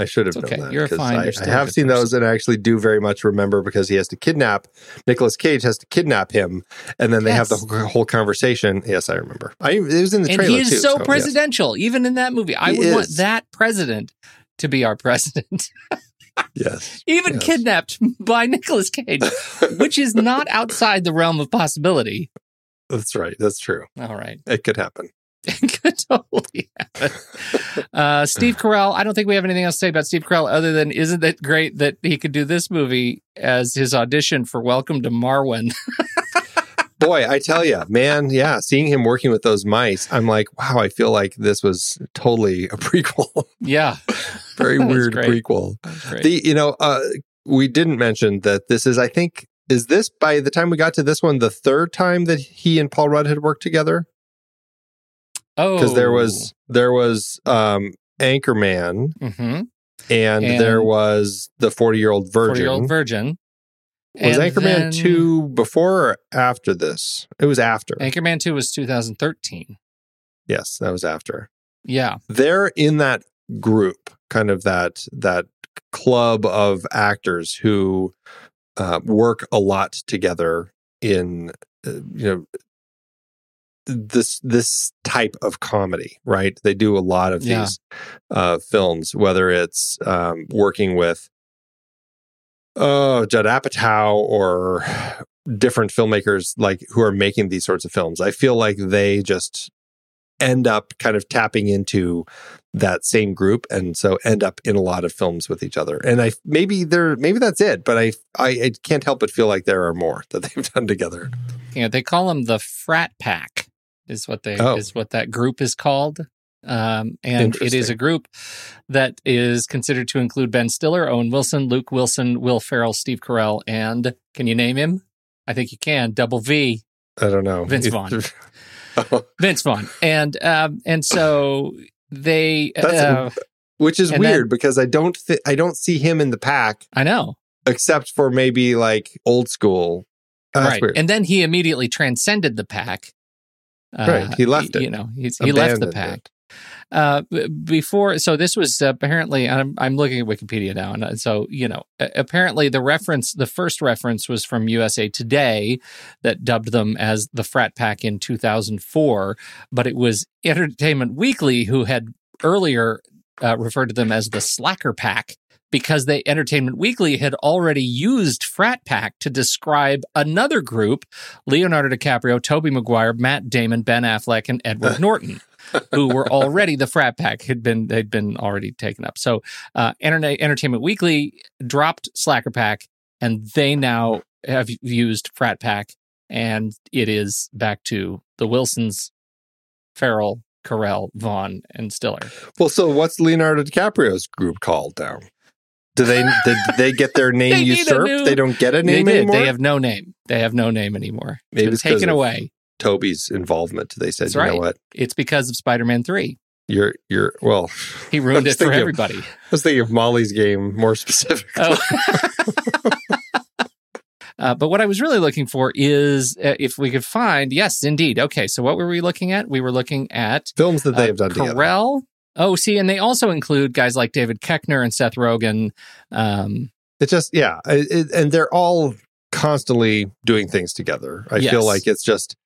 I should have okay. known that. You're fine. I, You're I have seen person. those and I actually do very much remember because he has to kidnap Nicolas Cage has to kidnap him, and then they have the whole conversation. Yes, I remember. I it was in the and trailer. he is too, so, so presidential, yes. even in that movie. I he would is. want that president to be our president. yes, even yes. kidnapped by Nicolas Cage, which is not outside the realm of possibility. That's right. That's true. All right, it could happen. It could totally happen. Uh, Steve Carell. I don't think we have anything else to say about Steve Carell other than isn't it great that he could do this movie as his audition for Welcome to Marwen? Boy, I tell you, man, yeah, seeing him working with those mice, I'm like, wow, I feel like this was totally a prequel. Yeah, very weird great. prequel. The you know, uh, we didn't mention that this is, I think, is this by the time we got to this one the third time that he and Paul Rudd had worked together? Oh, because there was there was um, Anchorman, mm-hmm. and, and, there was the forty year old virgin. Forty year old virgin. Was and Anchorman then, two before or after this? It was after. Anchorman two was 2013. Yes, that was after. Yeah, they're in that group, kind of that that club of actors who uh, work a lot together in uh, you know this this type of comedy, right? They do a lot of yeah. these uh, films, whether it's um, working with oh Judd Apatow or different filmmakers like who are making these sorts of films. I feel like they just end up kind of tapping into that same group and so end up in a lot of films with each other and i maybe there maybe that's it but I, I i can't help but feel like there are more that they've done together yeah they call them the frat pack is what they oh. is what that group is called um, and it is a group that is considered to include ben stiller owen wilson luke wilson will ferrell steve carell and can you name him i think you can double v i don't know vince vaughn Vince Vaughn, and um, and so they, uh, which is weird then, because I don't th- I don't see him in the pack. I know, except for maybe like old school, oh, right? Weird. And then he immediately transcended the pack. Uh, right, he left it. You know, he left the pack. It. Uh, before, so this was apparently, I'm, I'm looking at Wikipedia now, and so you know, apparently the reference, the first reference was from USA Today that dubbed them as the Frat Pack in 2004, but it was Entertainment Weekly who had earlier uh, referred to them as the Slacker Pack because they Entertainment Weekly had already used Frat Pack to describe another group: Leonardo DiCaprio, Tobey Maguire, Matt Damon, Ben Affleck, and Edward Norton. who were already the frat pack had been they'd been already taken up. So uh, Internet Entertainment Weekly dropped Slacker Pack, and they now have used Frat Pack, and it is back to the Wilsons, Ferrell, Carell, Vaughn, and Stiller. Well, so what's Leonardo DiCaprio's group called now? Do they did they get their name They usurped? new- they don't get a They name did. anymore. They have no name. They have no name anymore. Maybe it's it's been 'cause taken of- away. Tobey's involvement. They said, That's you know what? It's because of Spider-Man Three. You're you're well. He ruined it for thinking of- everybody. I was thinking of Molly's game more specifically. Oh. Uh, but what I was really looking for is uh, if we could find, yes, indeed. Okay, so what were we looking at? We were looking at Films that they uh, have done together. Oh, see, and they also include guys like David Koechner and Seth Rogen. Um, It's just yeah, it, and they're all constantly doing things together. I Yes. feel like it's just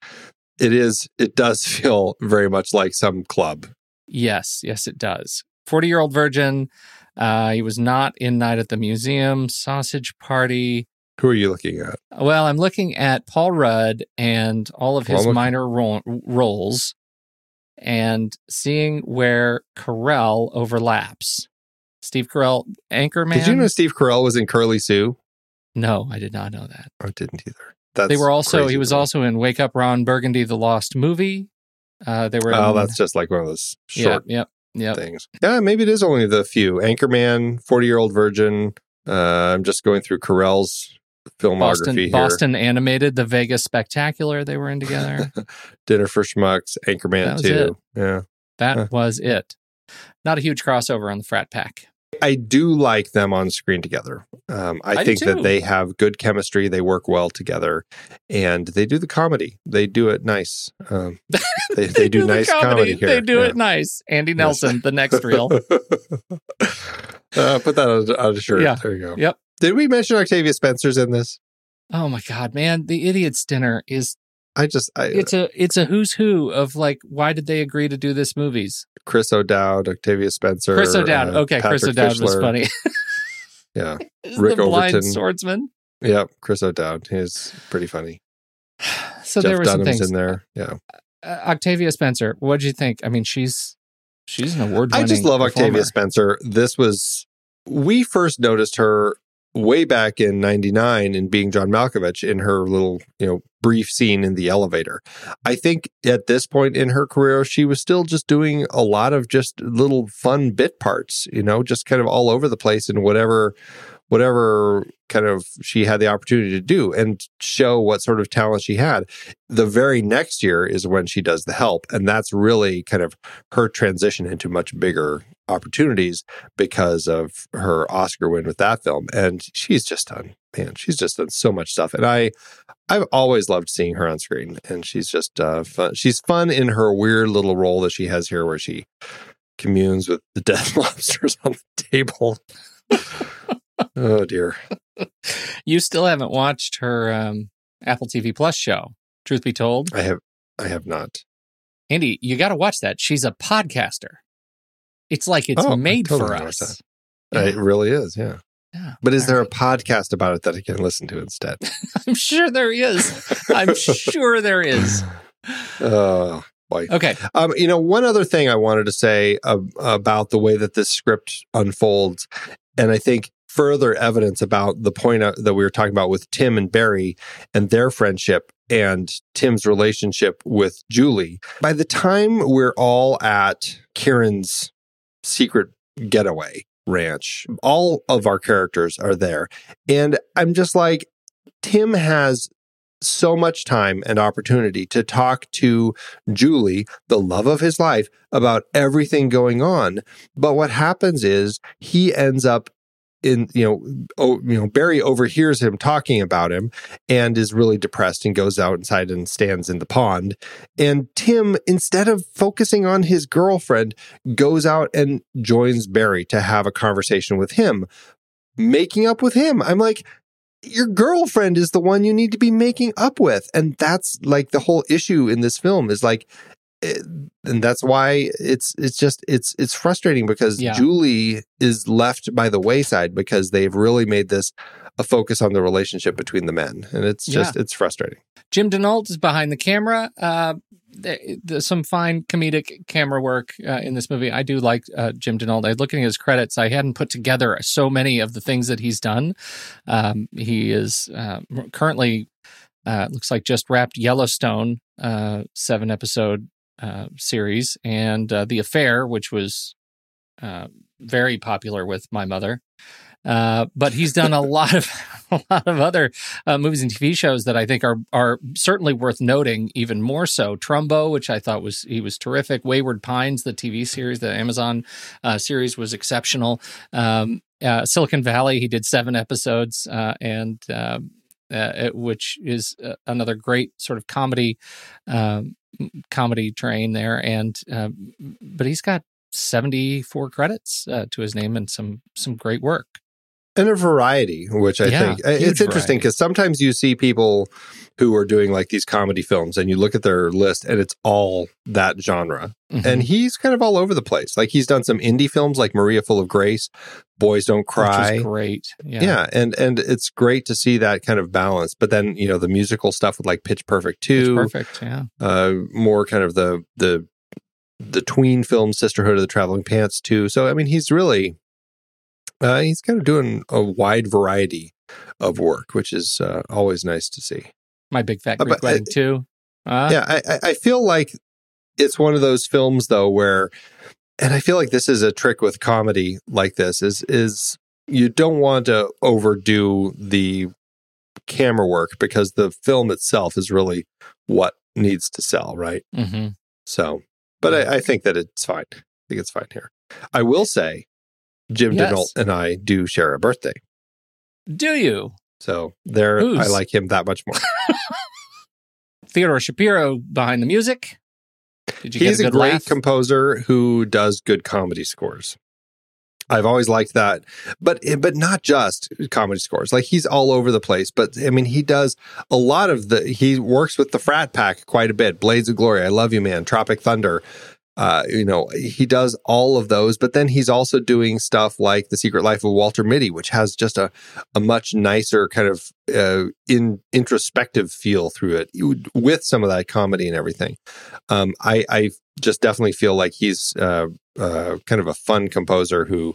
it is it does feel very much like some club. yes, yes, it does. Forty-year-old virgin. Uh, he was not in Night at the Museum, Sausage Party. Who are you looking at? Well, I'm looking at Paul Rudd and all of his I'm minor ro- roles and seeing where Carell overlaps. Steve Carell, Anchorman. Did you know Steve Carell was in Curly Sue? No, I did not know that. I didn't either. That's they were also, he was also in Wake Up Ron Burgundy, the Lost Movie. Uh, they were Oh, in, that's just like one of those short yeah, yep, yep. things. Yeah, maybe it is only the few. Anchorman, 40 year old virgin. Uh, I'm just going through Carell's filmography Boston, here. Boston animated, the Vegas Spectacular. They were in together. Dinner for Schmucks, Anchorman was 2. Yeah. that Huh. was it. Not a huge crossover on the Frat Pack. I do like them on screen together. Um, I, I think that they have good chemistry. They work well together, and they do the comedy. They do it nice. Um, they, they, do, the nice comedy. here. They do Yeah. it nice. Andy Nelson, the next reel. uh, put that on, on a shirt. Yeah. There you go. Yep. Did we mention Octavia Spencer's in this? Oh my god, man! The Idiot's Dinner is I just, I, it's a it's a who's who of like why did they agree to do this movies? Chris O'Dowd, Octavia Spencer. Chris O'Dowd. uh, okay, Chris Patrick O'Dowd was funny. Yeah. Rick the blind Overton. swordsman. Yep. Chris O'Dowd. He's pretty funny. So Jeff there were some things. in there. Yeah. Uh, Octavia Spencer. What did you think? I mean, she's she's an award. Winner. I just love Octavia Spencer. This was we first noticed her way back in 99 in being John Malkovich in her little, you know, brief scene in the elevator. I think at this point in her career she was still just doing a lot of just little fun bit parts, you know, just kind of all over the place in whatever whatever kind of she had the opportunity to do and show what sort of talent she had. The very next year is when she does the help and that's really kind of her transition into much bigger opportunities because of her Oscar win with that film. And she's just done, man, she's just done so much stuff. And I, I've always loved seeing her on screen. And she's just uh, fun. She's fun in her weird little role that she has here, where she communes with the dead lobsters on the table. oh dear. You still haven't watched her um, Apple TV Plus show. Truth be told, I have, I have not. Andy, you got to watch that. She's a podcaster. It's like it's Oh, made totally for wanna watch us. It really is. Yeah. Yeah. But is there a podcast about it that I can listen to instead? I'm sure there is. I'm sure there is. Oh, boy. Okay. Um, you know, one other thing I wanted to say ab- about the way that this script unfolds, and I think further evidence about the point uh, that we were talking about with Tim and Barry and their friendship and Tim's relationship with Julie. By the time we're all at Kieran's secret getaway ranch, all of our characters are there. And I'm just like, Tim has so much time and opportunity to talk to Julie, the love of his life, about everything going on. But what happens is he ends up in, you know, oh, you know, Barry overhears him talking about him and is really depressed and goes out inside and stands in the pond. And Tim, instead of focusing on his girlfriend, goes out and joins Barry to have a conversation with him, making up with him. I'm like, your girlfriend is the one you need to be making up with. And that's like the whole issue in this film is like, and that's why it's it's just it's it's frustrating because Yeah. Julie is left by the wayside because they've really made this a focus on the relationship between the men, and it's just it's frustrating. Jim Denault is behind the camera. Uh, some fine comedic camera work uh, in this movie. I do like uh, Jim Denault. I looking at his credits. I hadn't put together so many of the things that he's done. Um, he is uh, currently uh, looks like just wrapped Yellowstone uh, seven episode uh, series and uh, The Affair, which was uh, very popular with my mother. Uh, but he's done a lot of a lot of other uh, movies and TV shows that I think are are certainly worth noting. Even more so, Trumbo, which I thought was he was terrific. Wayward Pines, the TV series, the Amazon series, was exceptional. Um, Silicon Valley, he did seven episodes, and uh, which is uh, another great sort of comedy um, comedy train there. And uh, but he's got seventy four credits uh, to his name and some some great work. And a variety, which I Yeah, think uh, it's interesting because sometimes you see people who are doing like these comedy films, and you look at their list, and it's all that genre. Mhm. And he's kind of all over the place. Like he's done some indie films, like Maria Full of Grace, Boys Don't Which Cry. great. Yeah. Yeah. and and it's great to see that kind of balance. But then you know the musical stuff with like Pitch Perfect two, perfect. Yeah. uh, more kind of the the the tween film Sisterhood of the Traveling Pants too. So I mean, he's really uh, he's kind of doing a wide variety of work, which is uh, always nice to see. My Big Fat Uh, Greek but, uh, Wedding too. Uh, yeah, I, I- feel like it's one of those films though where, and I feel like this is a trick with comedy like this is is you don't want to overdo the camera work because the film itself is really what needs to sell, right? hmm So, but I, I think that it's fine. I think it's fine here. I will say, Jim Yes. Denault and I do share a birthday, Do you? so there I like him that much more. Theodore Shapiro behind the music. Did you He's get a, a great laugh? composer who does good comedy scores. I've always liked that, but eh, but not just comedy scores. Like he's all over the place. But I mean, he does a lot of the. He works with the Frat Pack quite a bit. Blades of Glory, I Love You Man, Tropic Thunder. Uh, you know, he does all of those. But then he's also doing stuff like The Secret Life of Walter Mitty, which has just a a much nicer kind of uh, in introspective feel through it, with some of that comedy and everything. Um, I, I just definitely feel like he's uh, uh, kind of a fun composer who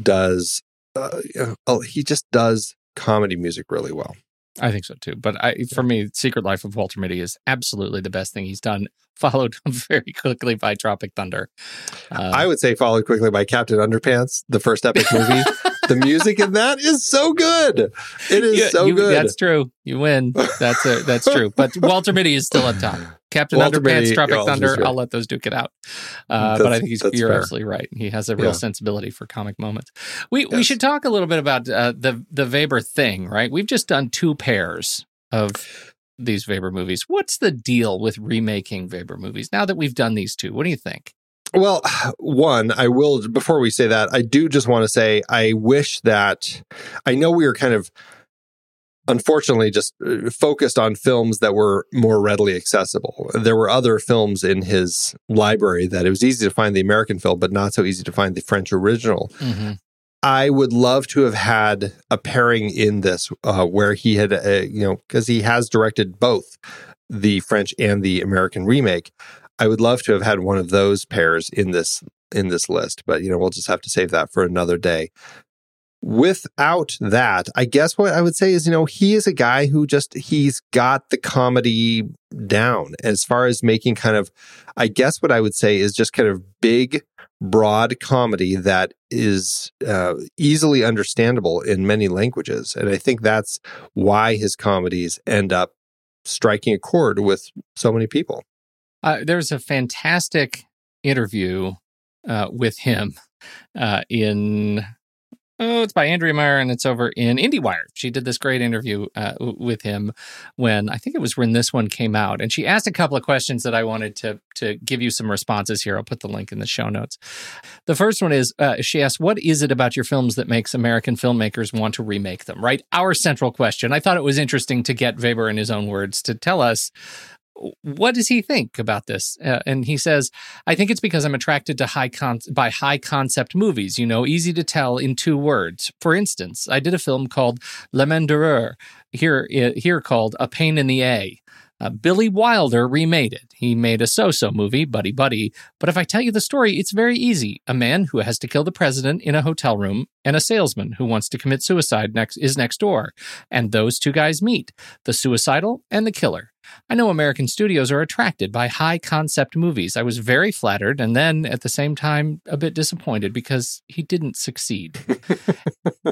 does. Uh, oh, he just does comedy music really well. I think so too. But I, for me, Secret Life of Walter Mitty is absolutely the best thing he's done. Followed very quickly by Tropic Thunder. Uh, I would say followed quickly by Captain Underpants, the first epic movie. the music in that is so good. It is so you- good. That's true. You win. That's a, that's true. But Walter Mitty is still up top. Captain Underpants, Tropic yeah, Thunder. right. I'll let those duke it out. Uh, but I think he's, you're fair. absolutely right. He has a real Yeah. sensibility for comic moments. We we should talk a little bit about uh, the the Veber thing, right? We've just done two pairs of these Veber movies. What's the deal with remaking Veber movies now that we've done these two? What do you think? Well, one, I will, before we say that, I do just want to say I wish that I know we are kind of unfortunately just uh, focused on films that were more readily accessible. There were other films in his library that it was easy to find the American film, but not so easy to find the French original. Mm-hmm. I would love to have had a pairing in this uh, where he had, uh, you know, because he has directed both the French and the American remake. I would love to have had one of those pairs in this in this list, but you know, we'll just have to save that for another day. Without that, I guess what I would say is, you know, he is a guy who just he's got the comedy down as far as making kind of I guess what I would say is just kind of big broad comedy that is uh, easily understandable in many languages. And I think that's why his comedies end up striking a chord with so many people. Uh, there's a fantastic interview uh, with him uh, in. Oh, it's by Andrea Meyer and it's over in IndieWire. She did this great interview uh, with him when I think it was when this one came out, and she asked a couple of questions that I wanted to to give you some responses here. I'll put the link in the show notes. The first one is uh, she asked, "What is it about your films that makes American filmmakers want to remake them?" Right, our central question. I thought it was interesting to get Veber in his own words to tell us what does he think about this? Uh, and he says, I think it's because I'm attracted to high con- by high concept movies, you know, easy to tell in two words. For instance, I did a film called L'Emmerdeur, here, uh, here called A Pain in the A. Uh, Billy Wilder remade it. He made a so so movie, Buddy Buddy. But if I tell you the story, it's very easy. A man who has to kill the president in a hotel room and a salesman who wants to commit suicide next is next door. And those two guys meet the suicidal and the killer. I know American studios are attracted by high concept movies. I was very flattered and then at the same time a bit disappointed because he didn't succeed.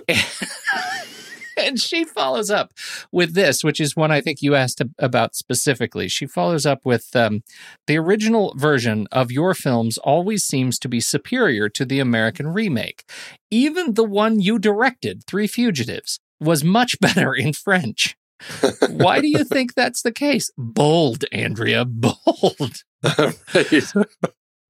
and she follows up with this, which is one I think you asked about specifically. She follows up with um, the original version of your films always seems to be superior to the American remake. Even the one you directed, Three Fugitives, was much better in French. Why do you think that's the case? Bold, Andrea, bold.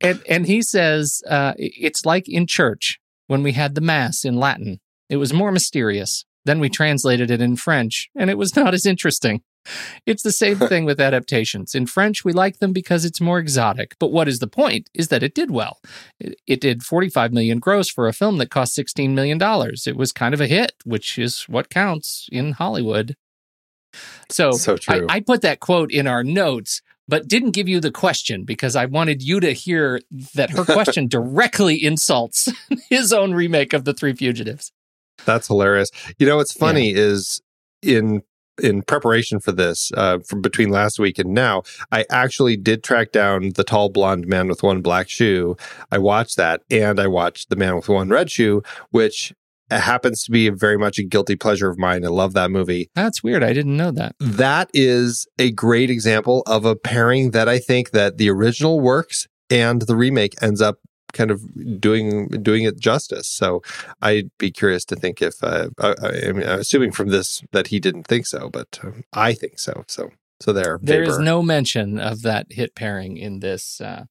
and and he says uh, it's like in church when we had the mass in Latin. It was more mysterious. Then we translated it in French, and it was not as interesting. It's the same thing with adaptations. In French, we like them because it's more exotic. But what is the point is that it did well. It did 45 million gross for a film that cost 16 million dollars. It was kind of a hit, which is what counts in Hollywood. So, so I, I put that quote in our notes, but didn't give you the question because I wanted you to hear that her question directly insults his own remake of The Three Fugitives. That's hilarious. You know, what's funny yeah. is in in preparation for this, uh, from between last week and now, I actually did track down the tall blonde man with one black shoe. I watched that, and I watched the man with one red shoe, which happens to be very much a guilty pleasure of mine. I love that movie. That's weird. I didn't know that. That is a great example of a pairing that I think that the original works and the remake ends up kind of doing doing it justice. So I'd be curious to think if uh, I, I mean, assuming from this that he didn't think so, but um, I think so. So so there. There is no mention of that hit pairing in this uh,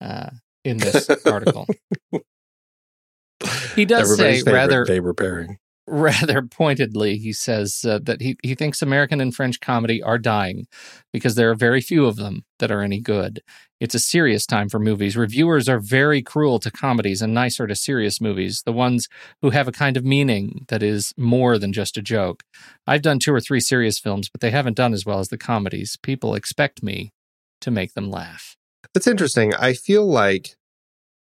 uh, in this article. he does say rather Veber pairing rather pointedly, he says uh, that he, he thinks American and French comedy are dying because there are very few of them that are any good. It's a serious time for movies. Reviewers are very cruel to comedies and nicer to serious movies, the ones who have a kind of meaning that is more than just a joke. I've done two or three serious films, but they haven't done as well as the comedies. People expect me to make them laugh. That's interesting. I feel like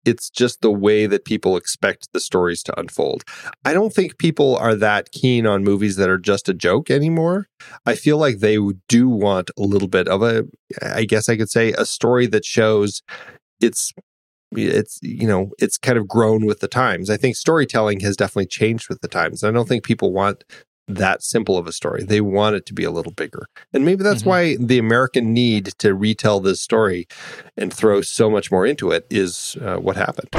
it's just the way that people expect the stories to unfold. I don't think people are that keen on movies that are just a joke anymore. I feel like they do want a little bit of a, I guess I could say, a story that shows it's it's you know it's kind of grown with the times i think storytelling has definitely changed with the times i don't think people want that simple of a story. They want it to be a little bigger. And maybe that's mm-hmm. why the American need to retell this story and throw so much more into it is uh, what happened.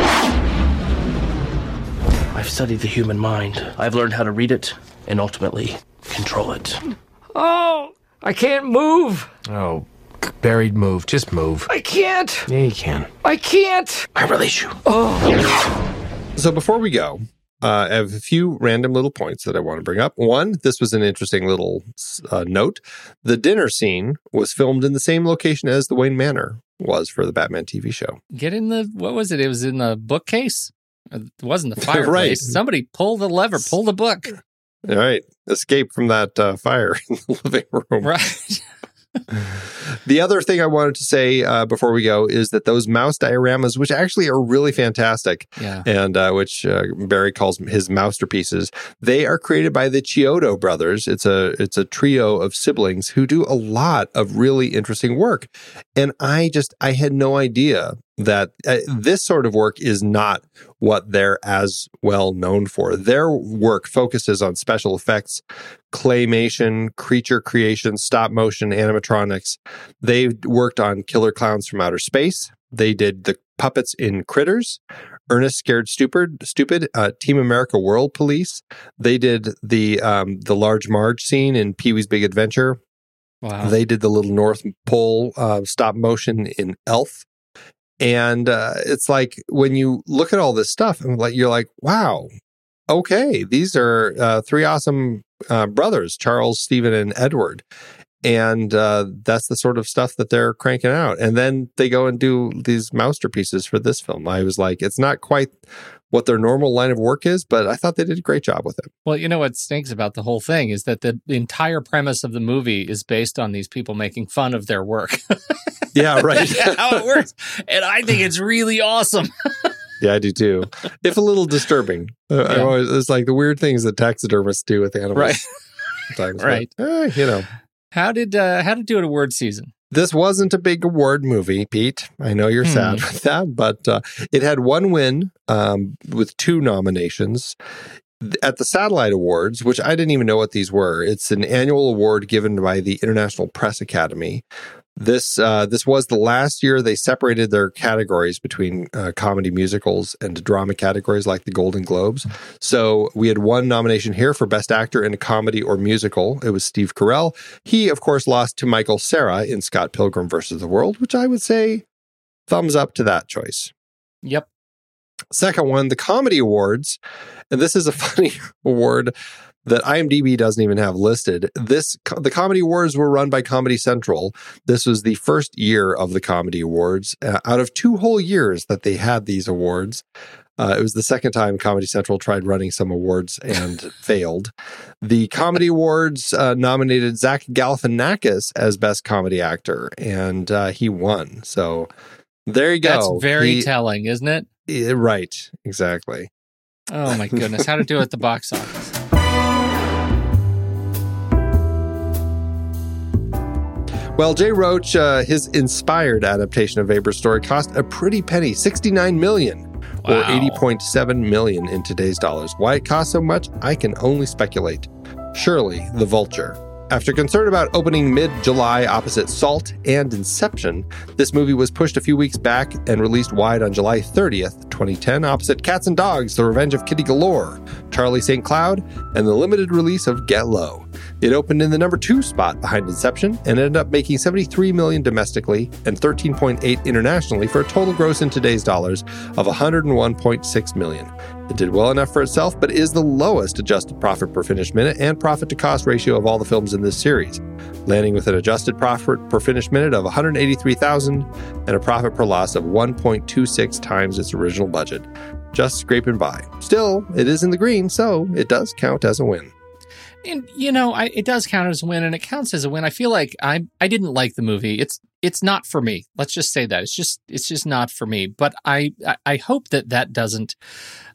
I've studied the human mind. I've learned how to read it and ultimately control it. Oh, I can't move. Oh, buried move. Just move. I can't. Yeah, you can. I can't. I release you. Oh. So before we go, uh, I have a few random little points that I want to bring up. One, this was an interesting little uh, note. The dinner scene was filmed in the same location as the Wayne Manor was for the Batman TV show. Get in the, what was it? It was in the bookcase? It wasn't the fireplace. right. Somebody pull the lever, pull the book. All right. Escape from that uh, fire in the living room. Right. the other thing I wanted to say uh, before we go is that those mouse dioramas, which actually are really fantastic, yeah. and uh, which uh, Barry calls his masterpieces, they are created by the Chiodo brothers. It's a it's a trio of siblings who do a lot of really interesting work, and I just I had no idea that uh, this sort of work is not what they're as well known for. Their work focuses on special effects, claymation, creature creation, stop motion, animatronics. They worked on Killer Clowns from Outer Space. They did the puppets in Critters. Ernest Scared Stupid, Stupid, uh, Team America World Police. They did the um, the Large Marge scene in Pee Wee's Big Adventure. Wow. They did the little North Pole uh, stop motion in Elf. And uh, it's like when you look at all this stuff, and like you're like, wow, okay, these are uh, three awesome uh, brothers, Charles, Stephen, and Edward. And uh, that's the sort of stuff that they're cranking out. And then they go and do these masterpieces for this film. I was like, it's not quite what their normal line of work is, but I thought they did a great job with it. Well, you know what stinks about the whole thing is that the entire premise of the movie is based on these people making fun of their work. yeah, right. how it works. And I think it's really awesome. Yeah, I do too. If a little disturbing. Uh, yeah. always, it's like the weird things that taxidermists do with animals. Right. Sometimes, right. But, eh, you know. How did uh, how did do it award season? This wasn't a big award movie, Pete. I know you're hmm. sad with that, but uh, it had one win um, with two nominations at the Satellite Awards, which I didn't even know what these were. It's an annual award given by the International Press Academy. This uh, this was the last year they separated their categories between uh, comedy musicals and drama categories like the Golden Globes. So we had one nomination here for Best Actor in a Comedy or Musical. It was Steve Carell. He, of course, lost to Michael Cera in Scott Pilgrim versus the World, which I would say thumbs up to that choice. Yep. Second one, the Comedy Awards. And this is a funny award that IMDb doesn't even have listed. This the Comedy Awards were run by Comedy Central. This was the first year of the Comedy Awards uh, out of two whole years that they had these awards. Uh, it was the second time Comedy Central tried running some awards and failed. The Comedy Awards uh, nominated Zach Galifianakis as Best Comedy Actor, and uh, he won. So there you go. That's very he, telling, isn't it? right, exactly. Oh my goodness, how to do it at the box office. Well, Jay Roach, uh, his inspired adaptation of Veber's story cost a pretty penny, 69 million wow. or 80.7 million in today's dollars. Why it cost so much, I can only speculate. Surely the vulture. After concern about opening mid July opposite Salt and Inception, this movie was pushed a few weeks back and released wide on July 30th, 2010, opposite Cats and Dogs, The Revenge of Kitty Galore, Charlie St. Cloud, and the limited release of Get Low. It opened in the number two spot behind Inception and ended up making 73 million domestically and 13.8 internationally for a total gross in today's dollars of 101.6 million. It did well enough for itself, but is the lowest adjusted profit per finished minute and profit to cost ratio of all the films in this series, landing with an adjusted profit per finished minute of 183,000 and a profit per loss of 1.26 times its original budget. Just scraping by. Still, it is in the green, so it does count as a win. And you know, I, it does count as a win, and it counts as a win. I feel like I I didn't like the movie. It's it's not for me. Let's just say that it's just it's just not for me. But I I hope that that doesn't,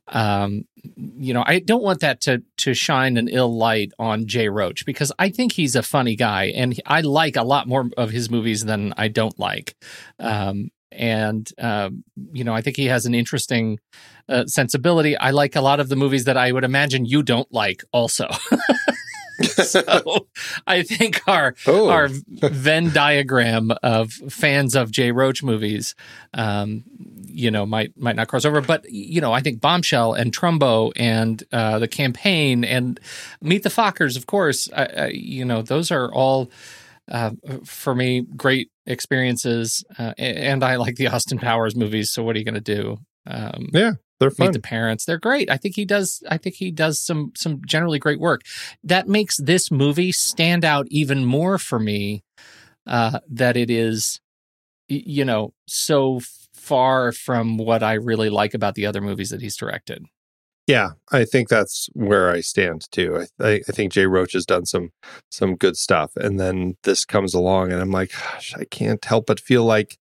um, you know, I don't want that to to shine an ill light on Jay Roach because I think he's a funny guy, and I like a lot more of his movies than I don't like. Um, and um, you know, I think he has an interesting uh, sensibility. I like a lot of the movies that I would imagine you don't like, also. so I think our oh. our Venn diagram of fans of Jay Roach movies, um, you know, might might not cross over. But you know, I think Bombshell and Trumbo and uh, the campaign and Meet the Fockers, of course, I, I, you know, those are all. Uh, for me, great experiences, uh, and I like the Austin Powers movies. So what are you going to do? Um, yeah, they're fun. Meet the parents. They're great. I think he does. I think he does some some generally great work. That makes this movie stand out even more for me. Uh, that it is, you know, so far from what I really like about the other movies that he's directed. Yeah, I think that's where I stand too. I, I, think Jay Roach has done some some good stuff, and then this comes along, and I'm like, gosh, I can't help but feel like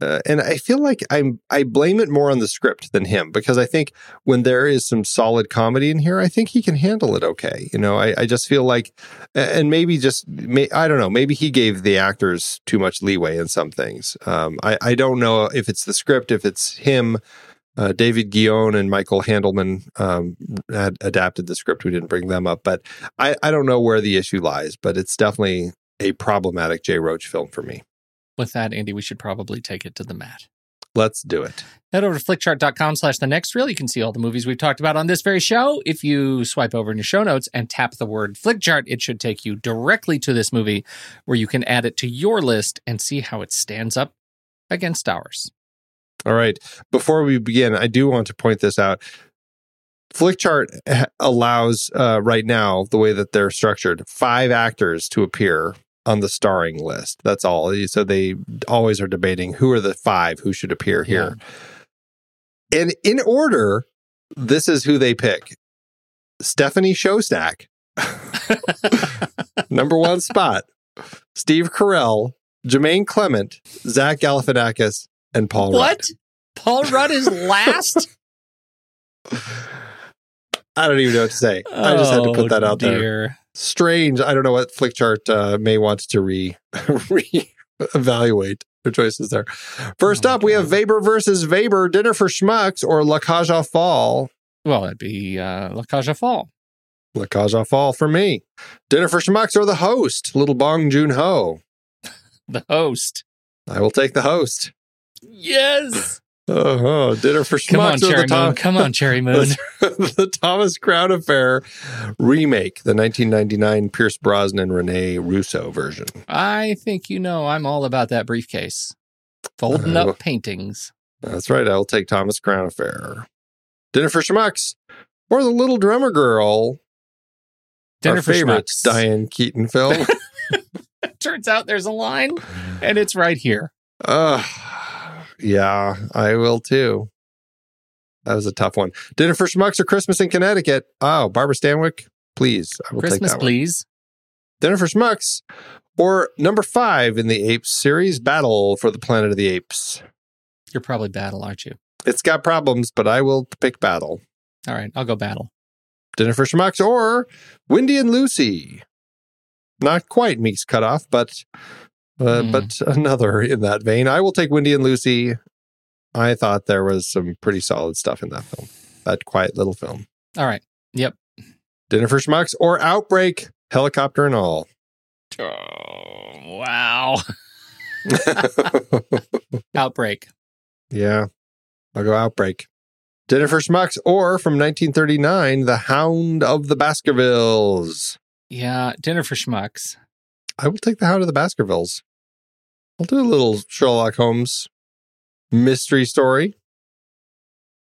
uh, and I feel like I'm I blame it more on the script than him because I think when there is some solid comedy in here, I think he can handle it okay. You know, I, I just feel like, and maybe just may, I don't know, maybe he gave the actors too much leeway in some things. Um, I I don't know if it's the script, if it's him. Uh, David Guion and Michael Handelman um, had adapted the script. We didn't bring them up, but I, I don't know where the issue lies, but it's definitely a problematic Jay Roach film for me with that, Andy, we should probably take it to the mat. Let's do it. Head over to flickchart.com slash the next reel. You can see all the movies we've talked about on this very show. If you swipe over in your show notes and tap the word flickchart, it should take you directly to this movie where you can add it to your list and see how it stands up against ours. All right. Before we begin, I do want to point this out. Flickchart allows uh, right now the way that they're structured five actors to appear on the starring list. That's all. So they always are debating who are the five who should appear here. And in order, this is who they pick Stephanie Szostak, number one spot, Steve Carell, Jemaine Clement, Zach Galifianakis, and Paul Rudd. what? Rudd. Paul Rudd is last? I don't even know what to say. I just had to put oh, that Oh, out there. Strange. I don't know what Flickchart uh, may want to re re evaluate their choices there. First Oh, up, we have Veber versus Veber, Dinner for Schmucks, or La aux Fall. Well, it'd be uh, La aux Fall. La aux Fall for me. Dinner for Schmucks or the host, Little Bong Joon Ho. The host. I will take the host. Yes. Oh, Dinner for Schmucks Come on, Cherry the Tom- Moon. Come on, Cherry Moon. the, the Thomas Crown Affair remake, the 1999 Pierce Brosnan and Rene Russo version. I think you know I'm all about that briefcase. Folding Oh. up paintings. That's right. I will take Thomas Crown Affair. Dinner for Schmucks or the Little Drummer Girl. Dinner our for favorite Schmucks. Diane Keaton film. Turns out there's a line, and it's right here. uh, yeah, I will too. That was a tough one. Dinner for Schmucks or Christmas in Connecticut. Oh, Barbara Stanwyck, please. I will take Christmas, that one. please. Dinner for Schmucks or number five in the Apes series, Battle for the Planet of the Apes. You're probably battle, aren't you? It's got problems, but I will pick Battle. All right, I'll go battle. Dinner for Schmucks or Wendy and Lucy. Not quite Meek's cutoff, but uh, Hmm. but another in that vein. I will take Wendy and Lucy. I thought there was some pretty solid stuff in that film. That quiet little film. All right. Yep. Dinner for Schmucks or Outbreak, helicopter and all. Oh, wow. Outbreak. yeah, I'll go Outbreak. Dinner for Schmucks or from 1939, The Hound of the Baskervilles. Yeah, dinner for schmucks. I will take The Hound of the Baskervilles. I'll do a little Sherlock Holmes mystery story,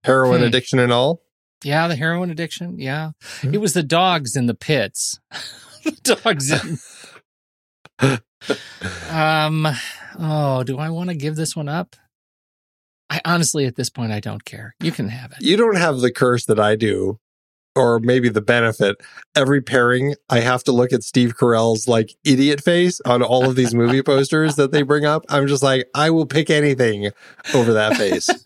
heroin Hmm. addiction and all. Yeah, the heroin addiction. Yeah. Hmm. It was the dogs in the pits. the dogs in. um, oh, do I want to give this one up? I honestly, at this point, I don't care. You can have it. You don't have the curse that I do, or maybe the benefit. Every pairing, I have to look at Steve Carell's like idiot face on all of these movie posters that they bring up. I'm just like, I will pick anything over that face.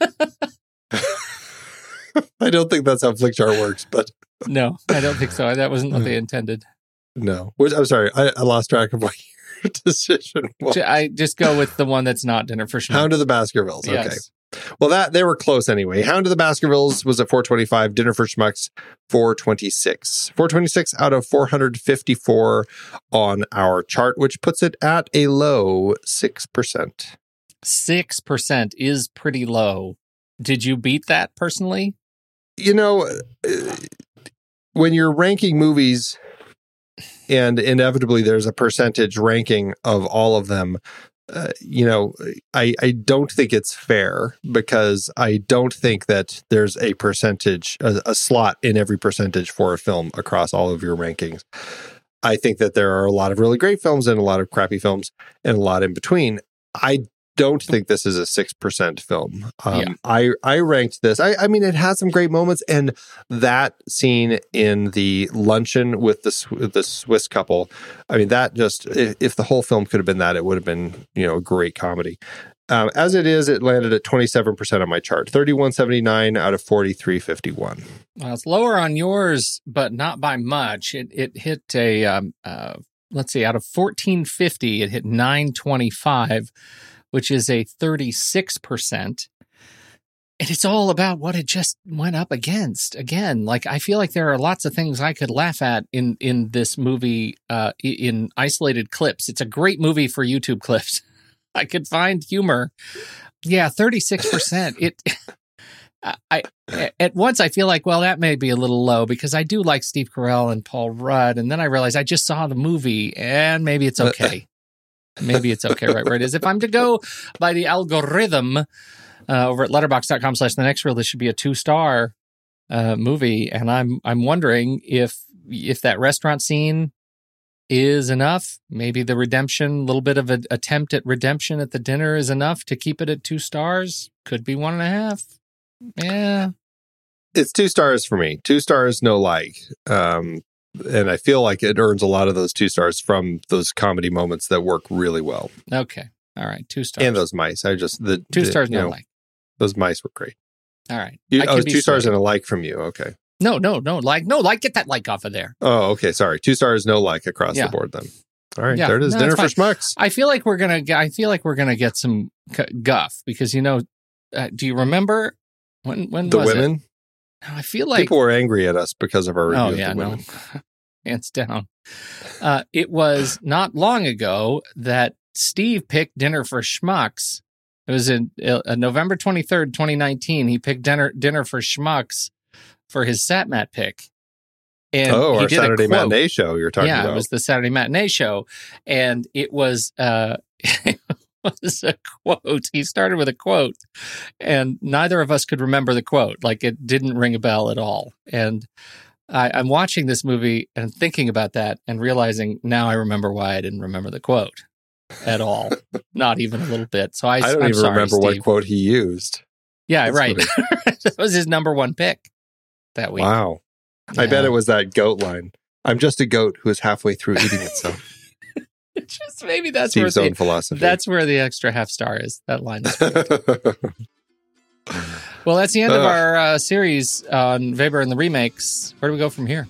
I don't think that's how Flickchart works, but No, I don't think so. That wasn't what they intended. no. Which, I'm sorry, I, I lost track of what your decision was. I just go with the one that's not dinner for sure Hound of the Baskervilles. Okay. Well, that they were close anyway. Hound of the Baskervilles was at 425. Dinner for Schmucks 426. 426 out of 454 on our chart, which puts it at a low six percent. Six percent is pretty low. Did you beat that personally? You know, uh, when you're ranking movies, and inevitably there's a percentage ranking of all of them. Uh, you know, I, I don't think it's fair because I don't think that there's a percentage, a, a slot in every percentage for a film across all of your rankings. I think that there are a lot of really great films and a lot of crappy films and a lot in between. I don't think this is a 6% film. Um, Yeah. I, I ranked this. I, I mean, it has some great moments. And that scene in the luncheon with the, the Swiss couple, I mean, that just, if, if the whole film could have been that, it would have been, you know, a great comedy. Um, as it is, it landed at 27% on my chart, 3179 out of 4351. Well, it's lower on yours, but not by much. It it hit a um, uh, let's see, out of fourteen fifty, it hit nine twenty five, which is a thirty six percent. And it's all about what it just went up against. Again, like I feel like there are lots of things I could laugh at in in this movie, uh, in isolated clips. It's a great movie for YouTube clips. I could find humor. Yeah, thirty six percent. It. I, I at once I feel like, well, that may be a little low because I do like Steve Carell and Paul Rudd, and then I realize I just saw the movie, and maybe it's okay. Maybe it's okay right where it is. If I'm to go by the algorithm uh, over at letterboxd.com slash the next reel, this should be a two star uh, movie, and I'm I'm wondering if if that restaurant scene is enough. Maybe the redemption, little bit of an attempt at redemption at the dinner is enough to keep it at two stars. Could be one and a half. Yeah. It's two stars for me. Two stars, no like. Um, and I feel like it earns a lot of those two stars from those comedy moments that work really well. Okay. All right. Two stars. And those mice. I just the two the, stars, no know, like. Those mice were great. All right. You, oh, two stars and a like from you. Okay. No, no, no. Like, no, like, get that like off of there. Oh, okay. Sorry. Two stars, no like across Yeah. the board then. All right. Yeah. There it is. No, Dinner for schmucks. I feel like we're gonna. I feel like we're gonna get some guff because you know. Uh, do you remember when? When The was it? Women. I feel like People were angry at us because of our review Oh of yeah, the no, hands down. Uh, it was not long ago that Steve picked dinner for schmucks. It was in uh, November twenty third, twenty nineteen. He picked dinner dinner for schmucks for his Satmat pick. And oh, he our Saturday matinee show you're talking yeah, about. it was the Saturday matinee show, and it was uh, it was a quote. He started with a quote, and neither of us could remember the quote. Like it didn't ring a bell at all. And I, I'm watching this movie and thinking about that, and realizing now I remember why I didn't remember the quote at all, not even a little bit. So I, I don't I'm even sorry, remember what quote he used. Yeah, That's right. that was his number one pick that week. Wow. I bet it was that goat line. I'm just a goat who is halfway through eating itself. Just maybe that's Steve's where own the, philosophy. that's where the extra half star is. That line is Well, that's the end of our uh, series on Veber and the remakes. Where do we go from here?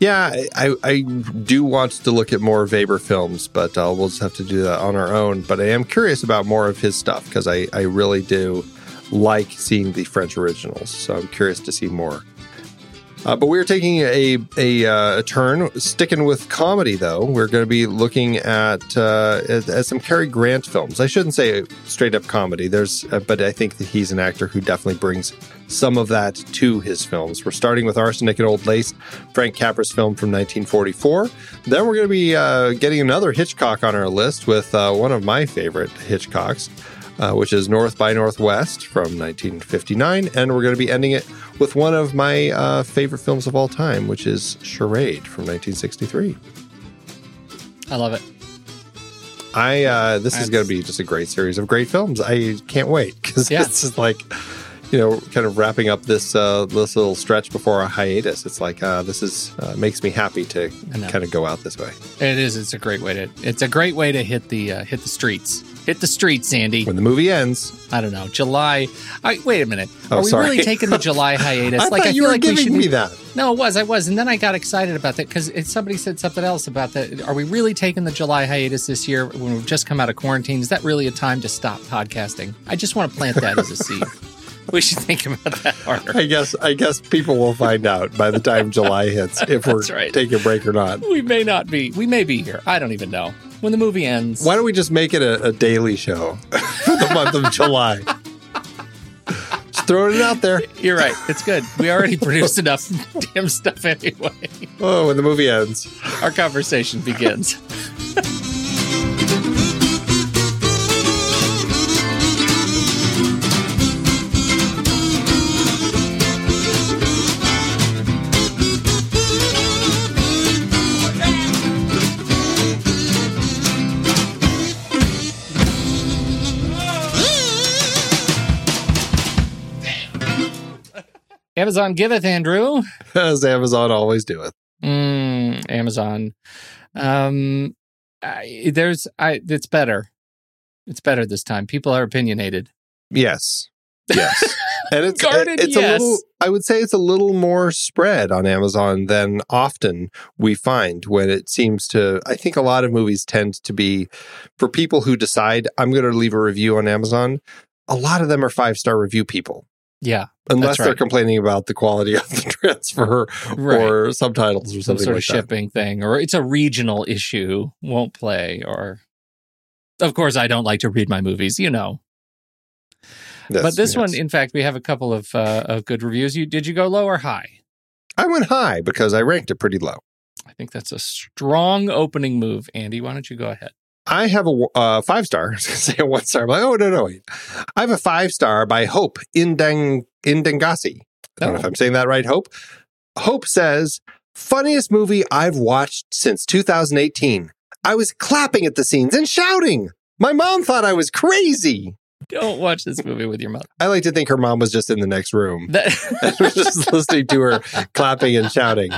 yeah, I, I do want to look at more Veber films, but uh, we'll just have to do that on our own. But I am curious about more of his stuff because I, I really do like seeing the French originals. So I'm curious to see more. Uh, but we're taking a a, uh, a turn, sticking with comedy though. We're going to be looking at, uh, at at some Cary Grant films. I shouldn't say straight up comedy. There's, uh, but I think that he's an actor who definitely brings some of that to his films. We're starting with Arsenic and Old Lace, Frank Capra's film from 1944. Then we're going to be uh, getting another Hitchcock on our list with uh, one of my favorite Hitchcocks. Uh, which is North by Northwest from 1959. And we're going to be ending it with one of my uh, favorite films of all time, which is Charade from 1963. I love it. I uh, this is going to be just a great series of great films. I can't wait because Yeah. this is like, you know, kind of wrapping up this uh, this little stretch before a hiatus. It's like uh, this is uh, makes me happy to kind of go out this way. It is. It's a great way to. It's a great way to hit the uh, hit the streets. Hit the streets, Sandy. When the movie ends, I don't know. July. I, wait a minute. Oh, Are we sorry. really taking the July hiatus? I like thought I you feel were like we giving should me be- that. No, it was. I was, and then I got excited about that because somebody said something else about that. Are we really taking the July hiatus this year when we've just come out of quarantine? Is that really a time to stop podcasting? I just want to plant that as a seed. We should think about that harder. I guess I guess people will find out by the time July hits if we're right. taking a break or not. We may not be. We may be here. I don't even know when the movie ends. Why don't we just make it a, a daily show for the month of July? Just throwing it out there. You're right. It's good. We already produced enough damn stuff anyway. Oh, when the movie ends. Our conversation begins. Amazon giveth, Andrew. As Amazon always doeth. Mm, Amazon. Um, I, there's, I. It's better. It's better this time. People are opinionated. Yes. Yes. And it's Guarded it's yes. a little I would say it's a little more spread on Amazon than often we find when it seems to I think a lot of movies tend to be for people who decide I'm going to leave a review on Amazon, a lot of them are five-star review people. Yeah, Unless they're complaining about the quality of the transfer Right. or subtitles or some something sort like of shipping thing, or it's a regional issue. Won't play, or of course, I don't like to read my movies. You know. that. but this Yes, one, in fact, we have a couple of uh, of good reviews. You did you go low or high? I went high because I ranked it pretty low. I think that's a strong opening move, Andy. Why don't you go ahead? I have a uh, five star. I was going to say a one star. I'm like, oh, no, no, wait. I have a five star by Hope Indeng, Indengasi. I don't know if Oh. I'm saying that right, Hope. Hope says, Funniest movie I've watched since 2018. I was clapping at the scenes and shouting. My mom thought I was crazy. Don't watch this movie with your mom. I like to think her mom was just in the next room. That- was just listening to her clapping and shouting.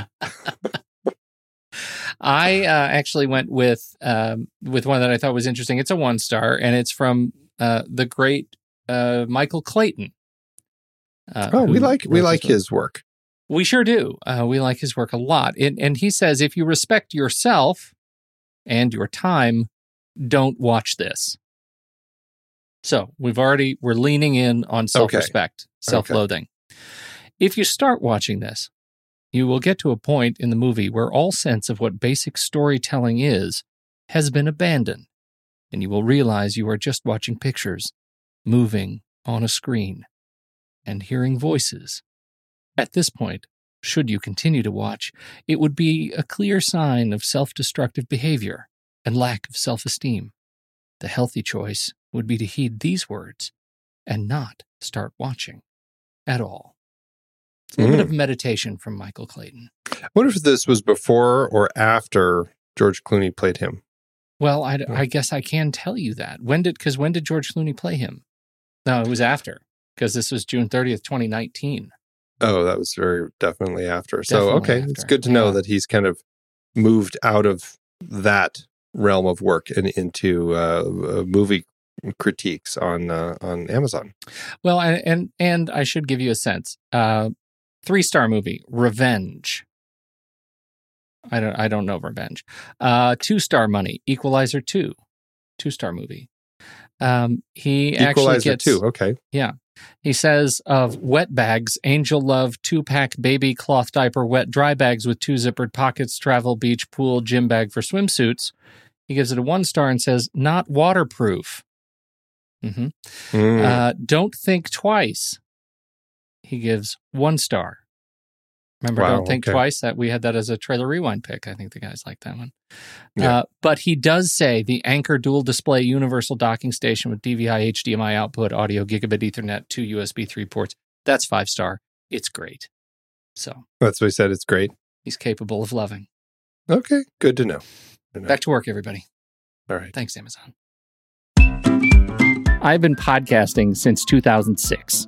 I uh, actually went with um, with one that I thought was interesting. It's a one star, and it's from uh, the great uh, Michael Clayton. Uh, Oh, we like we like his work. We sure do. Uh, we like his work a lot. And, and he says if you respect yourself and your time, don't watch this. So we've already, we're leaning in on self respect, self loathing. If you start watching this, you will get to a point in the movie where all sense of what basic storytelling is has been abandoned, and you will realize you are just watching pictures moving on a screen and hearing voices at this point, should you continue to watch, it would be a clear sign of self destructive behavior and lack of self esteem. The healthy choice would be to heed these words and not start watching at all. It's a little bit of meditation from Michael Clayton. I wonder if this was before or after George Clooney played him. Well, I, I guess I can tell you that. When did, because when did George Clooney play him? No, it was after, because this was June 30th, 2019. Oh, that was very definitely after. so Definitely okay, after, it's good to know yeah. that he's kind of moved out of that realm of work and into uh, uh, movie critiques on uh, on Amazon. Well, and and, and I should give you a sense. Uh, Three star movie, Revenge. I don't I don't know Revenge. Uh, two star money, Equalizer two, two star movie. Um, he actually Equalizer gets two. Okay, yeah. He says of wet bags, Angel Love, two pack baby cloth diaper, wet dry bags with two zippered pockets, travel beach, pool, gym bag for swimsuits. He gives it a one star and says, not waterproof. hmm Mm. Uh, don't think twice. He gives one star. Remember, Wow, don't think okay. twice. That we had that as a trailer rewind pick. I think the guys like that one. Yeah. Uh, but he does say the Anker dual display universal docking station with DVI HDMI output, audio, gigabit Ethernet, two USB three ports. That's five star. It's great. So that's what he said. It's great. he's capable of loving. Okay, good to know. Good to know. Back to work, everybody. All right. Thanks, Amazon. I've been podcasting since 2006.